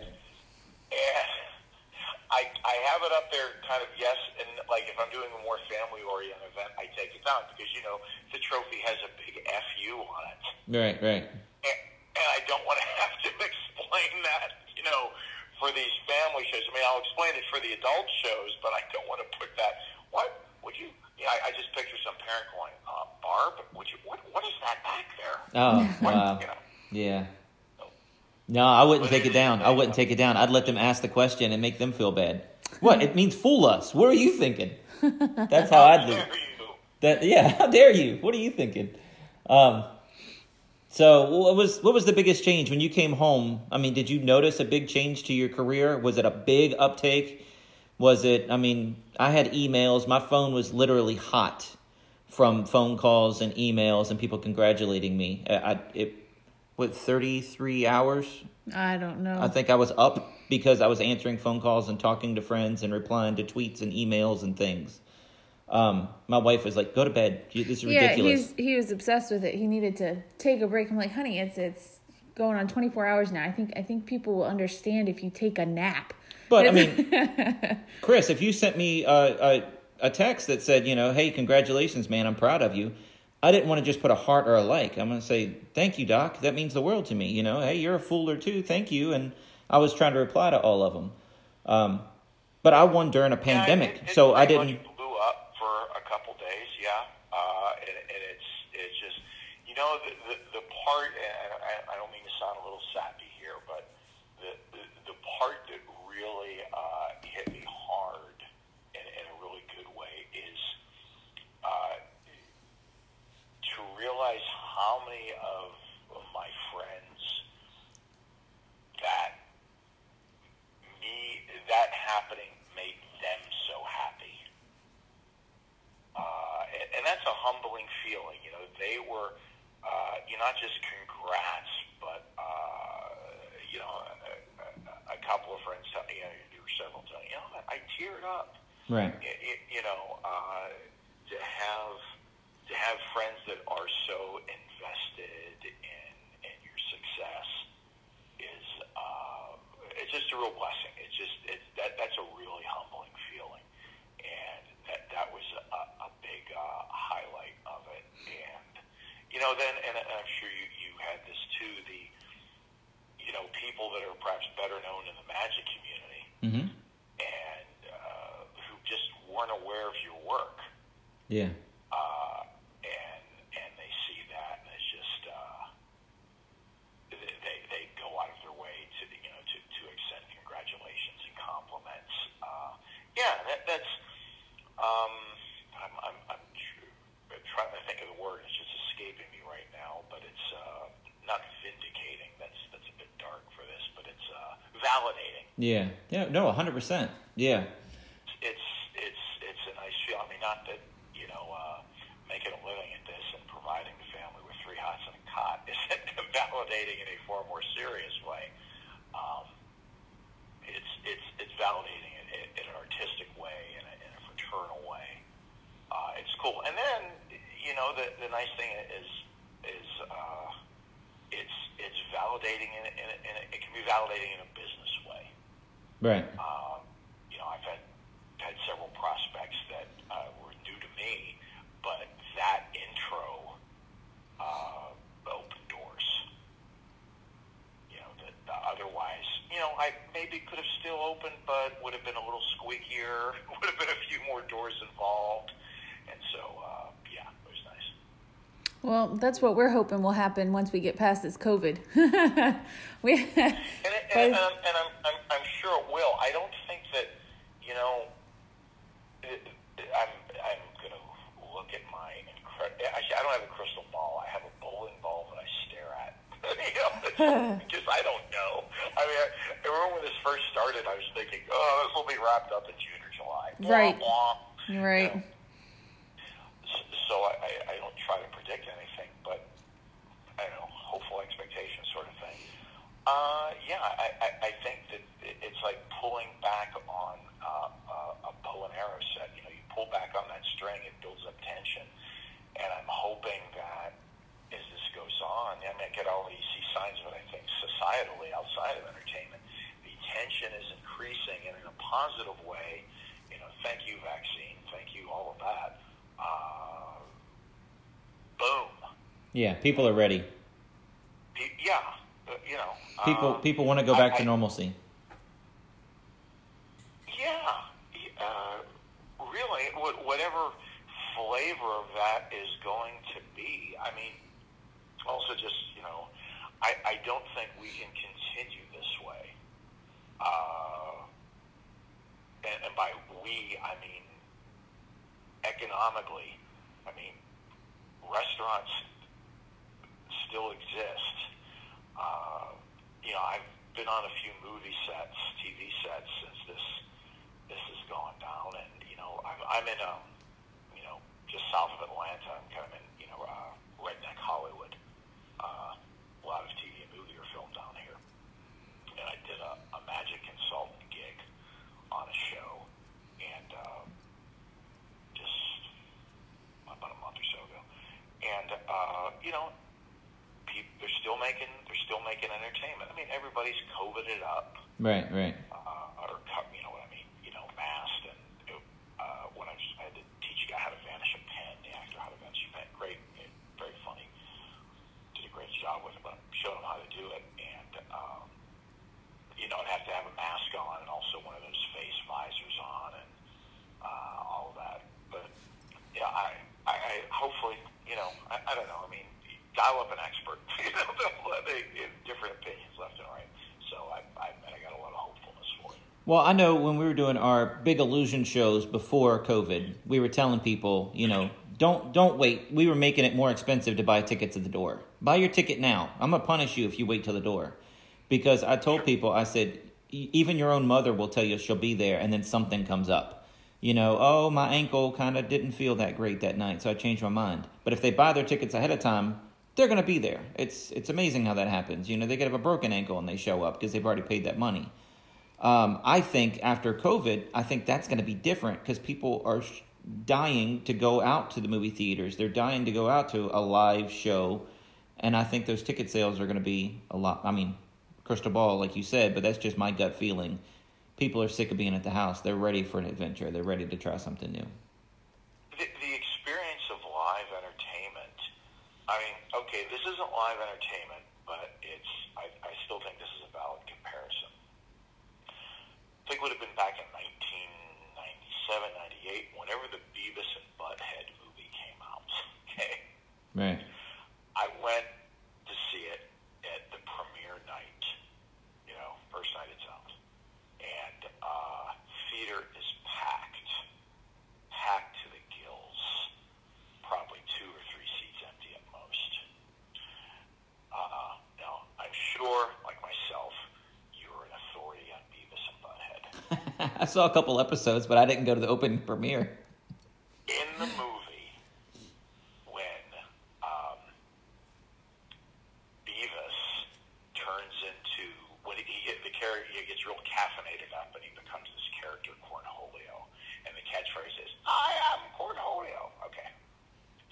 E: And I I have it up there kind of yes and like if I'm doing a more family oriented event I take it down because you know the trophy has a big FU on it.
C: Right. Right.
E: And, and I don't want to have to explain that, you know, for these family shows. I mean, I'll explain it for the adult shows, but I don't want to put that. What would you? Yeah, I, I just picture some parent going, uh, "Barb, would you? What? What is that back there?"
C: Oh
E: What,
C: wow.
E: You know,
C: Yeah. No, I wouldn't take it down. I wouldn't take it down. I'd let them ask the question and make them feel bad. What? It means fool us. What are you thinking? That's how I'd do.
E: dare
C: it.
E: you?
C: That yeah. How dare you? What are you thinking? Um. So what was what was the biggest change when you came home? I mean, did you notice a big change to your career? Was it a big uptake? Was it? I mean, I had emails. My phone was literally hot from phone calls and emails and people congratulating me. I, I it what thirty three hours
D: I don't know.
C: I think I was up because I was answering phone calls and talking to friends and replying to tweets and emails and things. Um, my wife was like, "Go to bed. This is
D: yeah,
C: ridiculous."
D: he's he was obsessed with it. He needed to take a break. I'm like, honey, it's it's going on 24 hours now. I think I think people will understand if you take a nap.
C: But I mean, Chris, if you sent me a, a, a text that said, you know, "Hey, congratulations, man. I'm proud of you," I didn't want to just put a heart or a like. I'm going to say, "Thank you, Doc. That means the world to me." You know, hey, you're a fool or two. Thank you. And I was trying to reply to all of them. Um, but I won during a
E: Yeah,
C: pandemic,
E: it- it
C: so I didn't.
E: blew up for a couple days, yeah. Uh, and, and it's it's just you know the the, the part. And I, I don't mean to sound a little sappy here, but the the, the part that really uh, hit me hard in, in a really good way is uh, to realize how many of, of my friends that me that happening made them so happy. Uh, and, and that's a humbling feeling. You know, they were, uh, you know, not just congrats, but, uh, you know, a, a, a couple of friends tell me, you know, there were several telling me, you know, I teared up.
C: Right.
E: Y- y- you know, uh, to have to have friends that are so invested in in your success is uh, it's just a real blessing. It's just it's that that's a really humbling feeling, and that that was a, a big uh, highlight of it. And you know, then and I'm sure you you had this too. The you know people that are perhaps better known in the magic community
C: Mm-hmm.
E: and uh, who just weren't aware of your work.
C: Yeah.
E: uh, and and they see that, and it's just uh, they they- they go out of their way to you know to to extend congratulations and compliments. Uh, yeah, that, that's um, I'm I'm I'm trying to think of the word. It's just escaping me right now, but it's uh, not vindicating. That's that's a bit dark for this, but it's uh, validating
C: Yeah. Yeah. No, hundred percent. Yeah.
E: it's it's it's a nice feel. I mean, not that you know uh, making a living at this and providing the family with three hots and a cot isn't validating in a far more serious way. Um, it's it's it's validating in, in, in an artistic way, in a, in a fraternal way. Uh, it's cool. And then you know the nice thing is is uh, it's it's validating in, a- in, a- in a, it can be validating in a business way.
C: Right.
E: Um, you know, I've had had several prospects that uh, were new to me, but that intro uh, opened doors. You know, that otherwise, you know, I maybe could have still opened, but would have been a little squeakier. Would have been a few more doors involved, and so uh, yeah, it was nice.
D: Well, that's what we're hoping will happen once we get past this COVID. we,
E: And, it, and, and, I'm, and I'm, I'm, I'm sure it will. I don't think that, you know, it, I'm, I'm going to look at my incredible. Actually, I don't have a crystal ball. I have a bowling ball that I stare at. you know, because I don't know. I mean, I, I remember when this first started, I was thinking, oh, this will be wrapped up in June or July. Blah,
D: Right.
E: blah.
D: right.
E: You know, so I, I, I don't try to predict anything, but I don't know, hopeful expectation sort of thing. Uh, yeah, I, I, I think that it's like pulling back on uh, uh, a bow and arrow set. You know, you pull back on that string, it builds up tension, and I'm hoping that as this goes on, I mean, I get already see signs of it. I think societally, outside of entertainment, the tension is increasing, and in a positive way. You know, thank you, vaccine. Thank you, all of that. Uh, boom.
C: Yeah. People are ready.
E: Yeah, uh, you know.
C: People
E: um,
C: people want to go
E: I-
C: back to
E: I-
C: normalcy.
E: Yeah, uh, really, whatever flavor of that is going to be. I mean, also just you know, I, I don't think we can continue this way. Uh, and, and by we, I mean economically. I mean, restaurants still exist. Uh, you know, I've been on a few movie sets, TV sets since this this has gone down, and you know, I'm I'm in um, you know, just south of Atlanta. I'm kind of in you know, uh, redneck Hollywood. Uh, a lot of TV and movie are filmed down here, and I did a, a magic consultant gig on a show, and uh, just about a month or so ago, and uh, you know, people they're still making they're still making entertainment. I mean, everybody's coveted up,
C: Right. Right.
E: uh, or co- you know what I mean, you know, masked. And it, uh, when I, was, I had to teach a guy how to vanish a pen, the actor how to vanish a pen. Great, eh, very funny. Did a great job with it, but I showed him how to do it, and um, you know, I'd have to have a mask on and also one of those face visors on and uh, all of that. But yeah, I, I, I hopefully, you know, I, I don't know. I mean, dial up an expert. you know, they, they have different opinions left and right. So I, I, I got a lot of hopefulness for it.
C: Well, I know when we were doing our big illusion shows before COVID, we were telling people, you know, don't don't wait. We were making it more expensive to buy tickets at the door. Buy your ticket now. I'm gonna punish you if you wait till the door, because I told people, I said, "E- even your own mother will tell you she'll be there, and then something comes up. You know, oh, my ankle kind of didn't feel that great that night, so I changed my mind. But if they buy their tickets ahead of time, they're gonna be there. It's it's amazing how that happens. You know, they could have a broken ankle and they show up because they've already paid that money. Um, I think after COVID, I think that's going to be different because people are sh- dying to go out to the movie theaters. They're dying to go out to a live show, and I think those ticket sales are going to be a lot. I mean, crystal ball, like you said, but that's just my gut feeling. People are sick of being at the house. They're ready for an adventure. They're ready to try something new.
E: isn't live entertainment, but it's I, I still think this is a valid comparison. I think it would have been back in 1997, 98, whenever the Beavis and Butthead movie came out. okay.
C: Right. Saw a couple episodes, but I didn't go to the opening premiere.
E: in the movie when um, Beavis turns into when he, he the character he gets real caffeinated up and he becomes this character Cornholio, and the catchphrase is "I am Cornholio." Okay,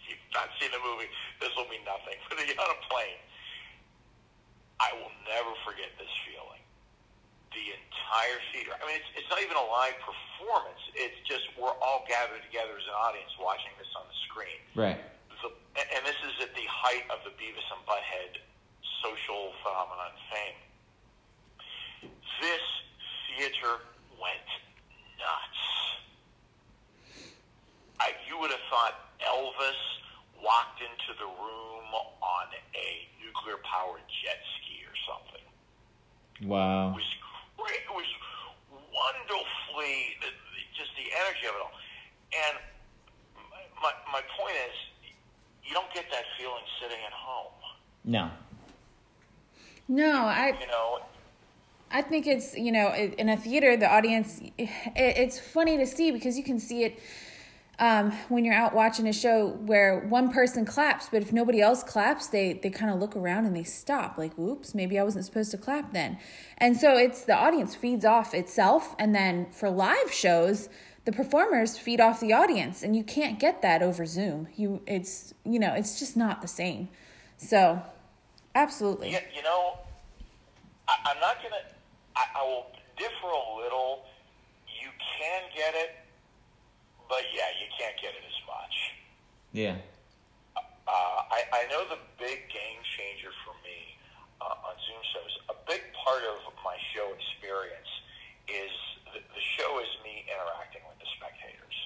E: if you've not seen the movie, this will mean nothing. But you're on a plane. I will never forget this feeling. The entire theater. I mean, it's, it's not even a live performance. It's just we're all gathered together as an audience watching this on the screen.
C: Right.
E: The, and- and this is at the height of the Beavis and Butthead social phenomenon fame. This theater went nuts. I, you would have thought Elvis walked into the room on a nuclear-powered jet ski or something.
C: Wow.
E: It was great. It was wonderfully just the energy of it all. And my my point is, you don't get that feeling sitting at home.
C: No.
D: No, I
E: You know,
D: I think it's you know in a theater the audience it, it's funny to see because you can see it um, when you're out watching a show where one person claps but if nobody else claps they they kind of look around and they stop like whoops maybe I wasn't supposed to clap then and so it's the audience feeds off itself and then for live shows the performers feed off the audience and you can't get that over Zoom you it's you know it's just not the same so absolutely
E: you, you know, I, I'm not gonna. I, I will differ a little. You can get it, but yeah, you can't get it as much.
C: Yeah.
E: Uh, I, I know the big game changer for me uh, on Zoom shows, a big part of my show experience is the, the show is me interacting with the spectators.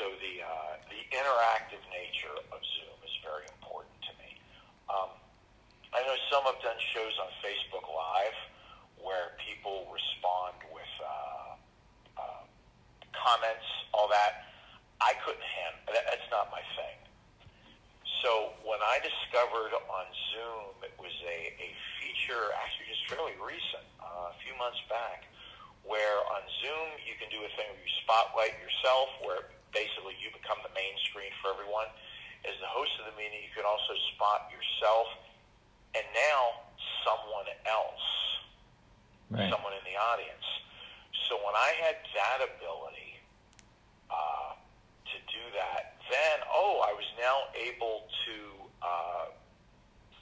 E: So the uh, the interactive nature of Zoom is very important to me. Um, I know some have done shows on Facebook Live where people respond comments, all that. I couldn't handle that. That's not my thing. So when I discovered on Zoom, it was a, a feature, actually just fairly recent, uh, a few months back, where on Zoom you can do a thing where you spotlight yourself, where basically you become the main screen for everyone. As the host of the meeting, you can also spot yourself and now someone else
C: Right.
E: someone in the audience. So when I had that ability uh, to do that, then oh, I was now able to uh,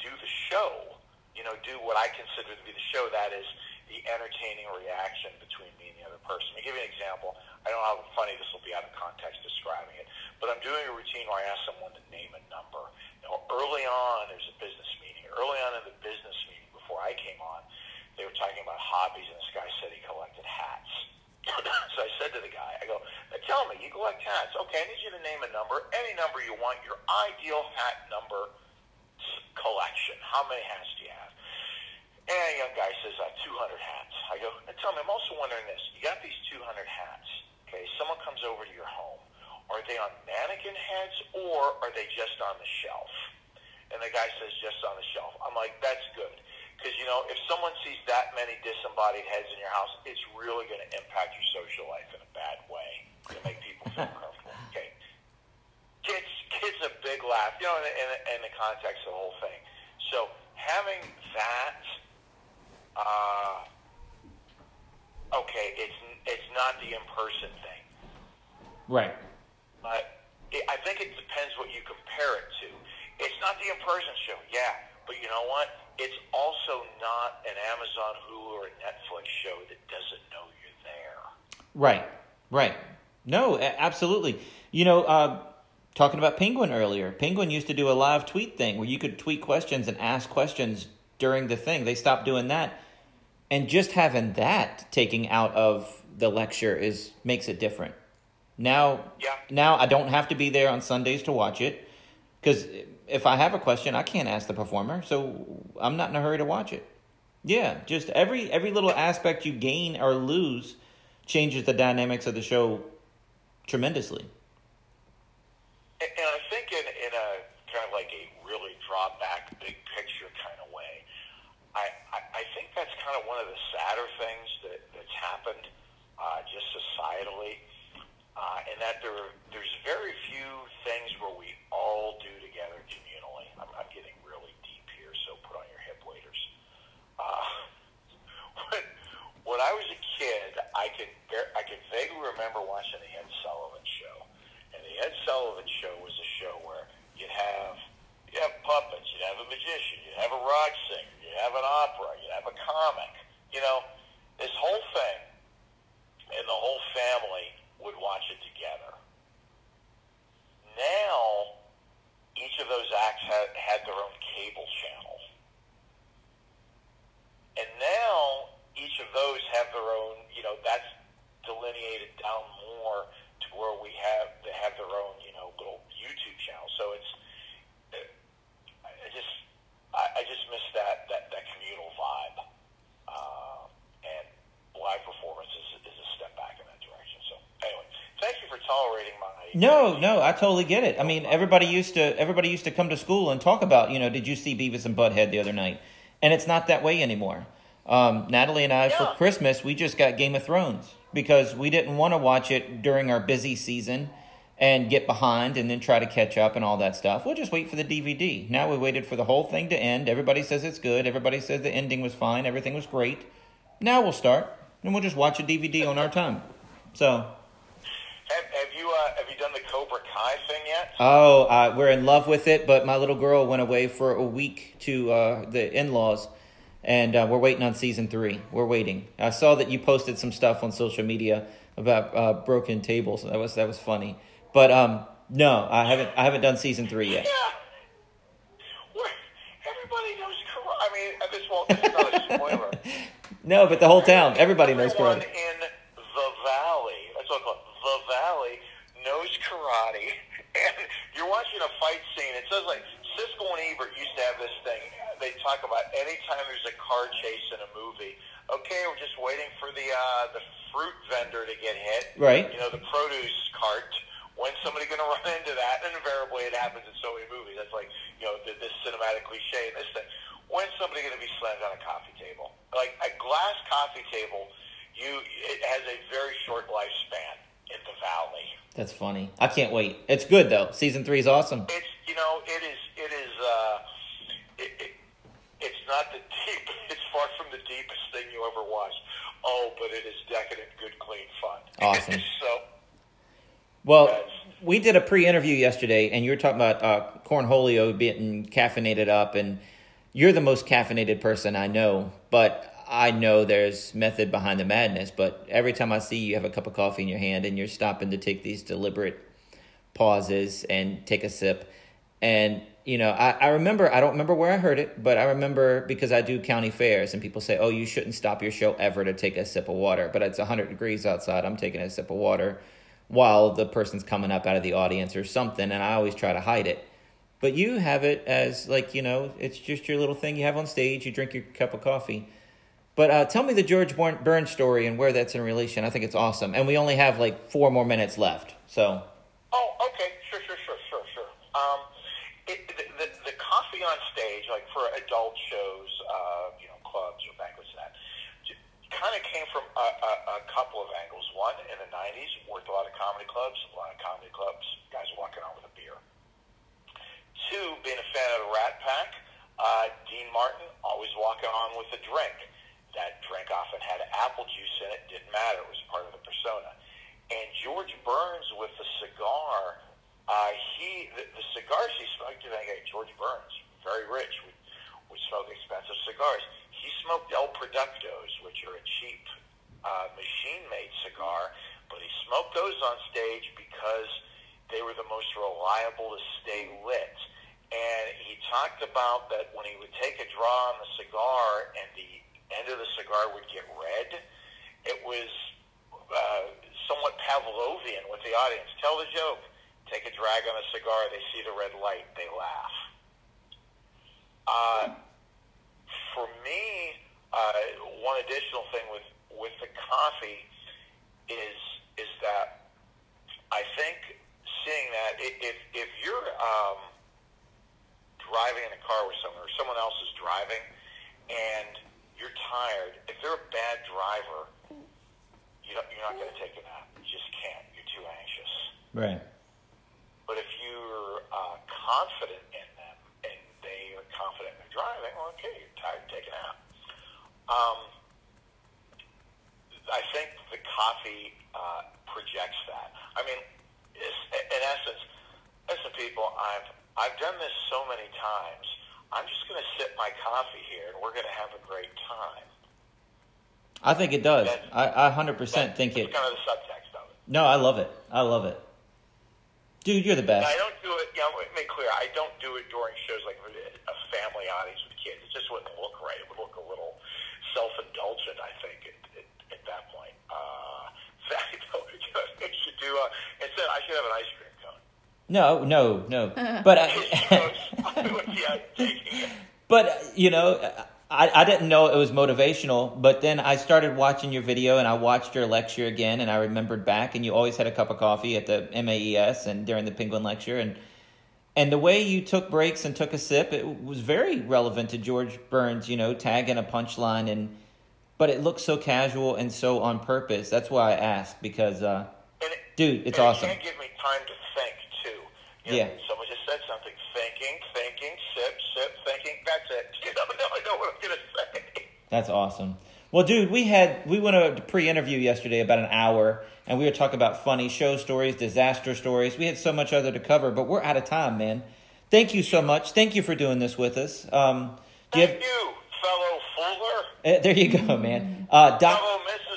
E: do the show. You know, do what I consider to be the show. That is the entertaining reaction between me and the other person. To give you an example, I don't know how funny this will be out of context describing it, but I'm doing a routine where I ask someone to name a number. Now, early on, there's a business meeting. Early on in the business meeting, before I came on, they were talking about hobbies, and this guy said he collected hats. so I said to the guy, I go, tell me, you collect hats. Okay, I need you to name a number, any number you want, your ideal hat number collection. How many hats do you have? And a young guy says, uh, 200 hats. I go, now tell me, I'm also wondering this. You got these 200 hats. Okay, someone comes over to your home. Are they on mannequin heads or are they just on the shelf? And the guy says, just on the shelf. I'm like, that's good. Because, you know, if someone sees that many disembodied heads in your house, it's really going to impact your social life in a bad way to make people feel comfortable. Okay. Kids, kids a big laugh, you know, in, in, in the context of the whole thing. So having that, uh, okay, it's it's not the in-person thing.
C: Right.
E: But it, I think it depends what you compare it to. It's not the in-person show, yeah, but you know what? It's also not an Amazon, Hulu, or Netflix show that doesn't know you're there.
C: Right. Right. No, absolutely. You know, uh, talking about Penguin earlier, Penguin used to do a live tweet thing where you could tweet questions and ask questions during the thing. They stopped doing that. And just having that taking out of the lecture is makes it different. Now,
E: Yeah.
C: now I don't have to be there on Sundays to watch it because if I have a question, I can't ask the performer, so I'm not in a hurry to watch it. Yeah, just every every little aspect you gain or lose changes the dynamics of the show tremendously.
E: And, I think in, in a kind of like a really draw back, big picture kind of way, I, I, I think that's kind of one of the sadder things that, that's happened uh, just societally, uh, and that there there's very few things where we all do together communally. I'm, I'm getting really deep here, so put on your hip waders. Uh, when, when I was a kid, I can I can vaguely remember watching the Ed Sullivan Show, and the Ed Sullivan Show was a show where you'd have you have puppets, you'd have a magician, you'd have a rock singer, you'd have an opera, you'd have a comic. You know, this whole thing, and the whole family would watch it together. Now, each of those acts had, had their own cable channel. And now, each of those have their own, you know, that's delineated down more to where we have, they have their own, you know, little YouTube channel. So it's, I just, I, I just miss that, that, that communal vibe. Uh, and live performance is, is a step back in that direction. So anyway, thank you for tolerating my.
C: No, no, I totally get it. I mean, everybody used to everybody used to come to school and talk about, you know, did you see Beavis and Butthead the other night? And it's not that way anymore. Um, Natalie and I,
E: Yeah.
C: for Christmas, we just got Game of Thrones because we didn't want to watch it during our busy season and get behind and then try to catch up and all that stuff. We'll just wait for the DVD. Now we waited for the whole thing to end. Everybody says it's good. Everybody says the ending was fine. Everything was great. Now we'll start and we'll just watch a DVD on our time. So,
E: Have, you uh, have you done the Cobra Kai thing yet?
C: oh, uh, we're in love with it, but my little girl went away for a week to uh, the in laws. And uh, we're waiting on season three. We're waiting. I saw that you posted some stuff on social media about uh, broken tables. That was that was funny. But um, no, I haven't. I haven't done season three yet.
E: Yeah. Everybody knows karate. I mean, this won't. This is not a spoiler.
C: No, but the whole town, everybody knows
E: Everyone
C: karate.
E: in the valley. That's what I call it. The valley knows karate, and you're watching a fight scene. It says like Siskel and Ebert used to have this thing. They talk about anytime there's a car chase in a movie. Okay, we're just waiting for the uh, the fruit vendor to get hit.
C: Right.
E: You know, the produce cart. When's somebody going to run into that? And invariably, it happens in so many movies. That's like you know the, this cinematic cliche and this thing. When's somebody going to be slammed on a coffee table? Like a glass coffee table, you it has a very short lifespan in the valley.
C: That's funny. I can't wait. It's good though. Season three is awesome.
E: It's you know it is it is uh, it, it, it's not the deep. It's far from the deepest thing you ever watched. Oh, but it is decadent, good, clean fun.
C: Awesome.
E: so
C: Well, we did a pre-interview yesterday, and you were talking about uh, Cornholio being caffeinated up, and you're the most caffeinated person I know. But I know there's method behind the madness. But every time I see you have a cup of coffee in your hand, and you're stopping to take these deliberate pauses and take a sip, and you know, I, I remember I don't remember where I heard it, but I remember because I do county fairs, and people say, "Oh, you shouldn't stop your show ever to take a sip of water." But it's 100 degrees outside. I'm taking a sip of water while the person's coming up out of the audience or something, and I always try to hide it. But you have it as like you know, it's just your little thing you have on stage. You drink your cup of coffee. But uh, tell me the George Burns story and where that's in relation. I think it's awesome, and we only have like four more minutes left. So
E: Oh, okay, sure, sure, sure, sure, sure. Um, it, the, the, the coffee on stage, like for adult shows, uh, you know, clubs or banquets, and that, kind of came from a, a, a couple of angles. One, in the '90s, worked a lot of comedy clubs. A lot of comedy clubs, guys walking on with a beer. Two, being a fan of the Rat Pack, uh, Dean Martin always walking on with a drink. That drink often had apple juice in it. Didn't matter. It was part of the persona. And George Burns with the cigar, uh, he the, the cigars he smoked. You think, hey, George Burns, very rich, would, would smoke expensive cigars. He smoked El Productos, which are a cheap uh, machine-made cigar, but he smoked those on stage because they were the most reliable to stay lit. And he talked about that when he would take a draw on the cigar and the end of the cigar would get red, it was uh, somewhat Pavlovian with the audience. Tell the joke. Take a drag on a cigar. They see the red light. They laugh. Uh, for me, uh, one additional thing with with the coffee is is that I think seeing that if if you're um, driving in a car with someone or someone else is driving and you're tired, if they're a bad driver, you don't, you're not going to take a nap. You just can't. You're too anxious.
C: Right.
E: But if you're uh, confident in them and they are confident in their driving, well, okay, you're tired, take a nap. Um, I think the coffee uh, projects that. I mean, it's, in essence, listen, people, I've I've done this so many times. I'm just going to sip my coffee here, and we're going to have a great time.
C: I think it does.
E: That's-
C: I, I 100%
E: That-
C: think it.
E: kind of the subtext of it.
C: No, I love it. I love it. Dude, you're the best.
E: I don't do it. You know, make clear, I don't do it during shows like a family audience with kids. It just wouldn't look right. It would look a little self-indulgent. I think at, at, at that point. Uh, in fact, I should do. Uh, instead, I should have an ice cream cone.
C: No, no, no. But I,
E: taking it.
C: But uh, you know, I, I didn't know it was motivational. But then I started watching your video, and I watched your lecture again, and I remembered back. And you always had a cup of coffee at the MAES and during the Penguin lecture, and and the way you took breaks and took a sip, it was very relevant to George Burns. You know, tagging a punchline, and but it looked so casual and so on purpose. That's why I asked because, uh,
E: And it,
C: dude, it's awesome.
E: It can't give me time to think too. You know,
C: Yeah.
E: Someone just said something. Thinking, thinking, sip, sip, thinking. That's it. You know, now I know what I'm gonna say.
C: That's awesome. Well, dude, we had we went to pre-interview yesterday about an hour, and we were talking about funny show stories, disaster stories. We had so much other to cover, but we're out of time, man. Thank you so much. Thank you for doing this with us. Um, do you
E: Thank
C: have,
E: you, fellow Fooler,
C: eh, there you go, man. Uh, Doc,
E: fellow Mrs.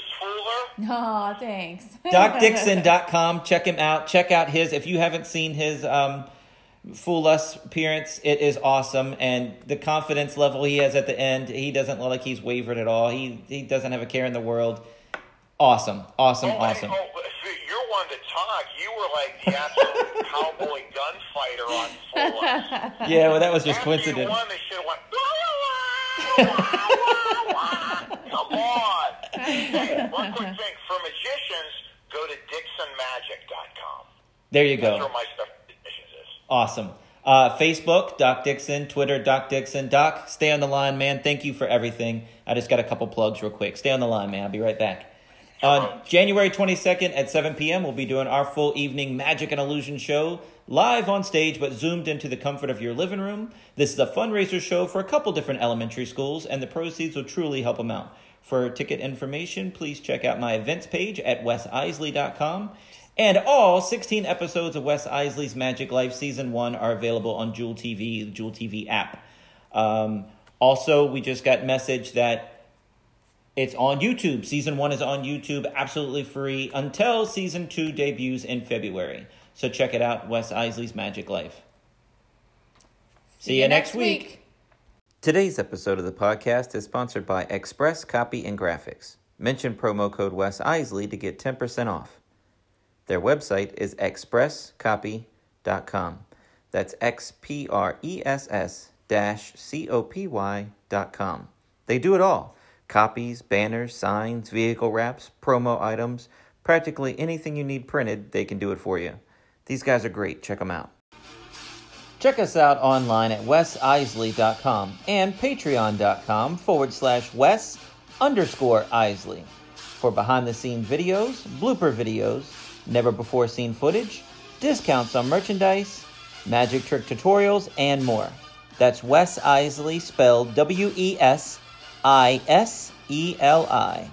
E: Fooler.
D: Aw, thanks.
C: DocDixon.com. Check him out. Check out his. If you haven't seen his um, Fool Us appearance, it is awesome. And the confidence level he has at the end, he doesn't look like he's wavered at all. He he doesn't have a care in the world. Awesome, awesome,
E: Oh,
C: awesome.
E: Oh, if you're one to talk. You were like the absolute cowboy gunfighter on Fool Us.
C: Yeah, well, that was just
E: After you
C: coincidence.
E: won, they should have went. "Wah, wah, wah, wah, wah." Come on. Hey, one quick thing for magicians, go to DixonMagic.com.
C: There you
E: That's
C: go.
E: where my stuff.
C: Awesome. Uh, Facebook, Doc Dixon. Twitter, Doc Dixon. Doc, stay on the line, man. Thank you for everything. I just got a couple plugs real quick. Stay on the line, man. I'll be right back. On January 22nd at 7 p.m., we'll be doing our full evening Magic and Illusion show live on stage, but zoomed into the comfort of your living room. This is a fundraiser show for a couple different elementary schools, and the proceeds will truly help them out. For ticket information, please check out my events page at wesiseli.com. And all 16 episodes of Wes Iseli's Magic Life Season 1 are available on Jewel TV, the Jewel TV app. Um, also, we just got message that it's on YouTube. Season 1 is on YouTube, absolutely free, until Season 2 debuts in February. So check it out, Wes Iseli's Magic Life. See, you next week. Today's episode of the podcast is sponsored by Express Copy and Graphics. Mention promo code Wes Iseli to get 10% off. Their website is expresscopy.com. That's X P R E S S dash C O P Y dot com. They do it all copies, banners, signs, vehicle wraps, promo items, practically anything you need printed, they can do it for you. These guys are great. Check them out. Check us out online at wesiseli.com and patreon.com forward slash wes underscore iseli for behind the scenes videos, blooper videos, never before seen footage, discounts on merchandise, magic trick tutorials, and more. That's Wes Iseli spelled W E S I S E L I.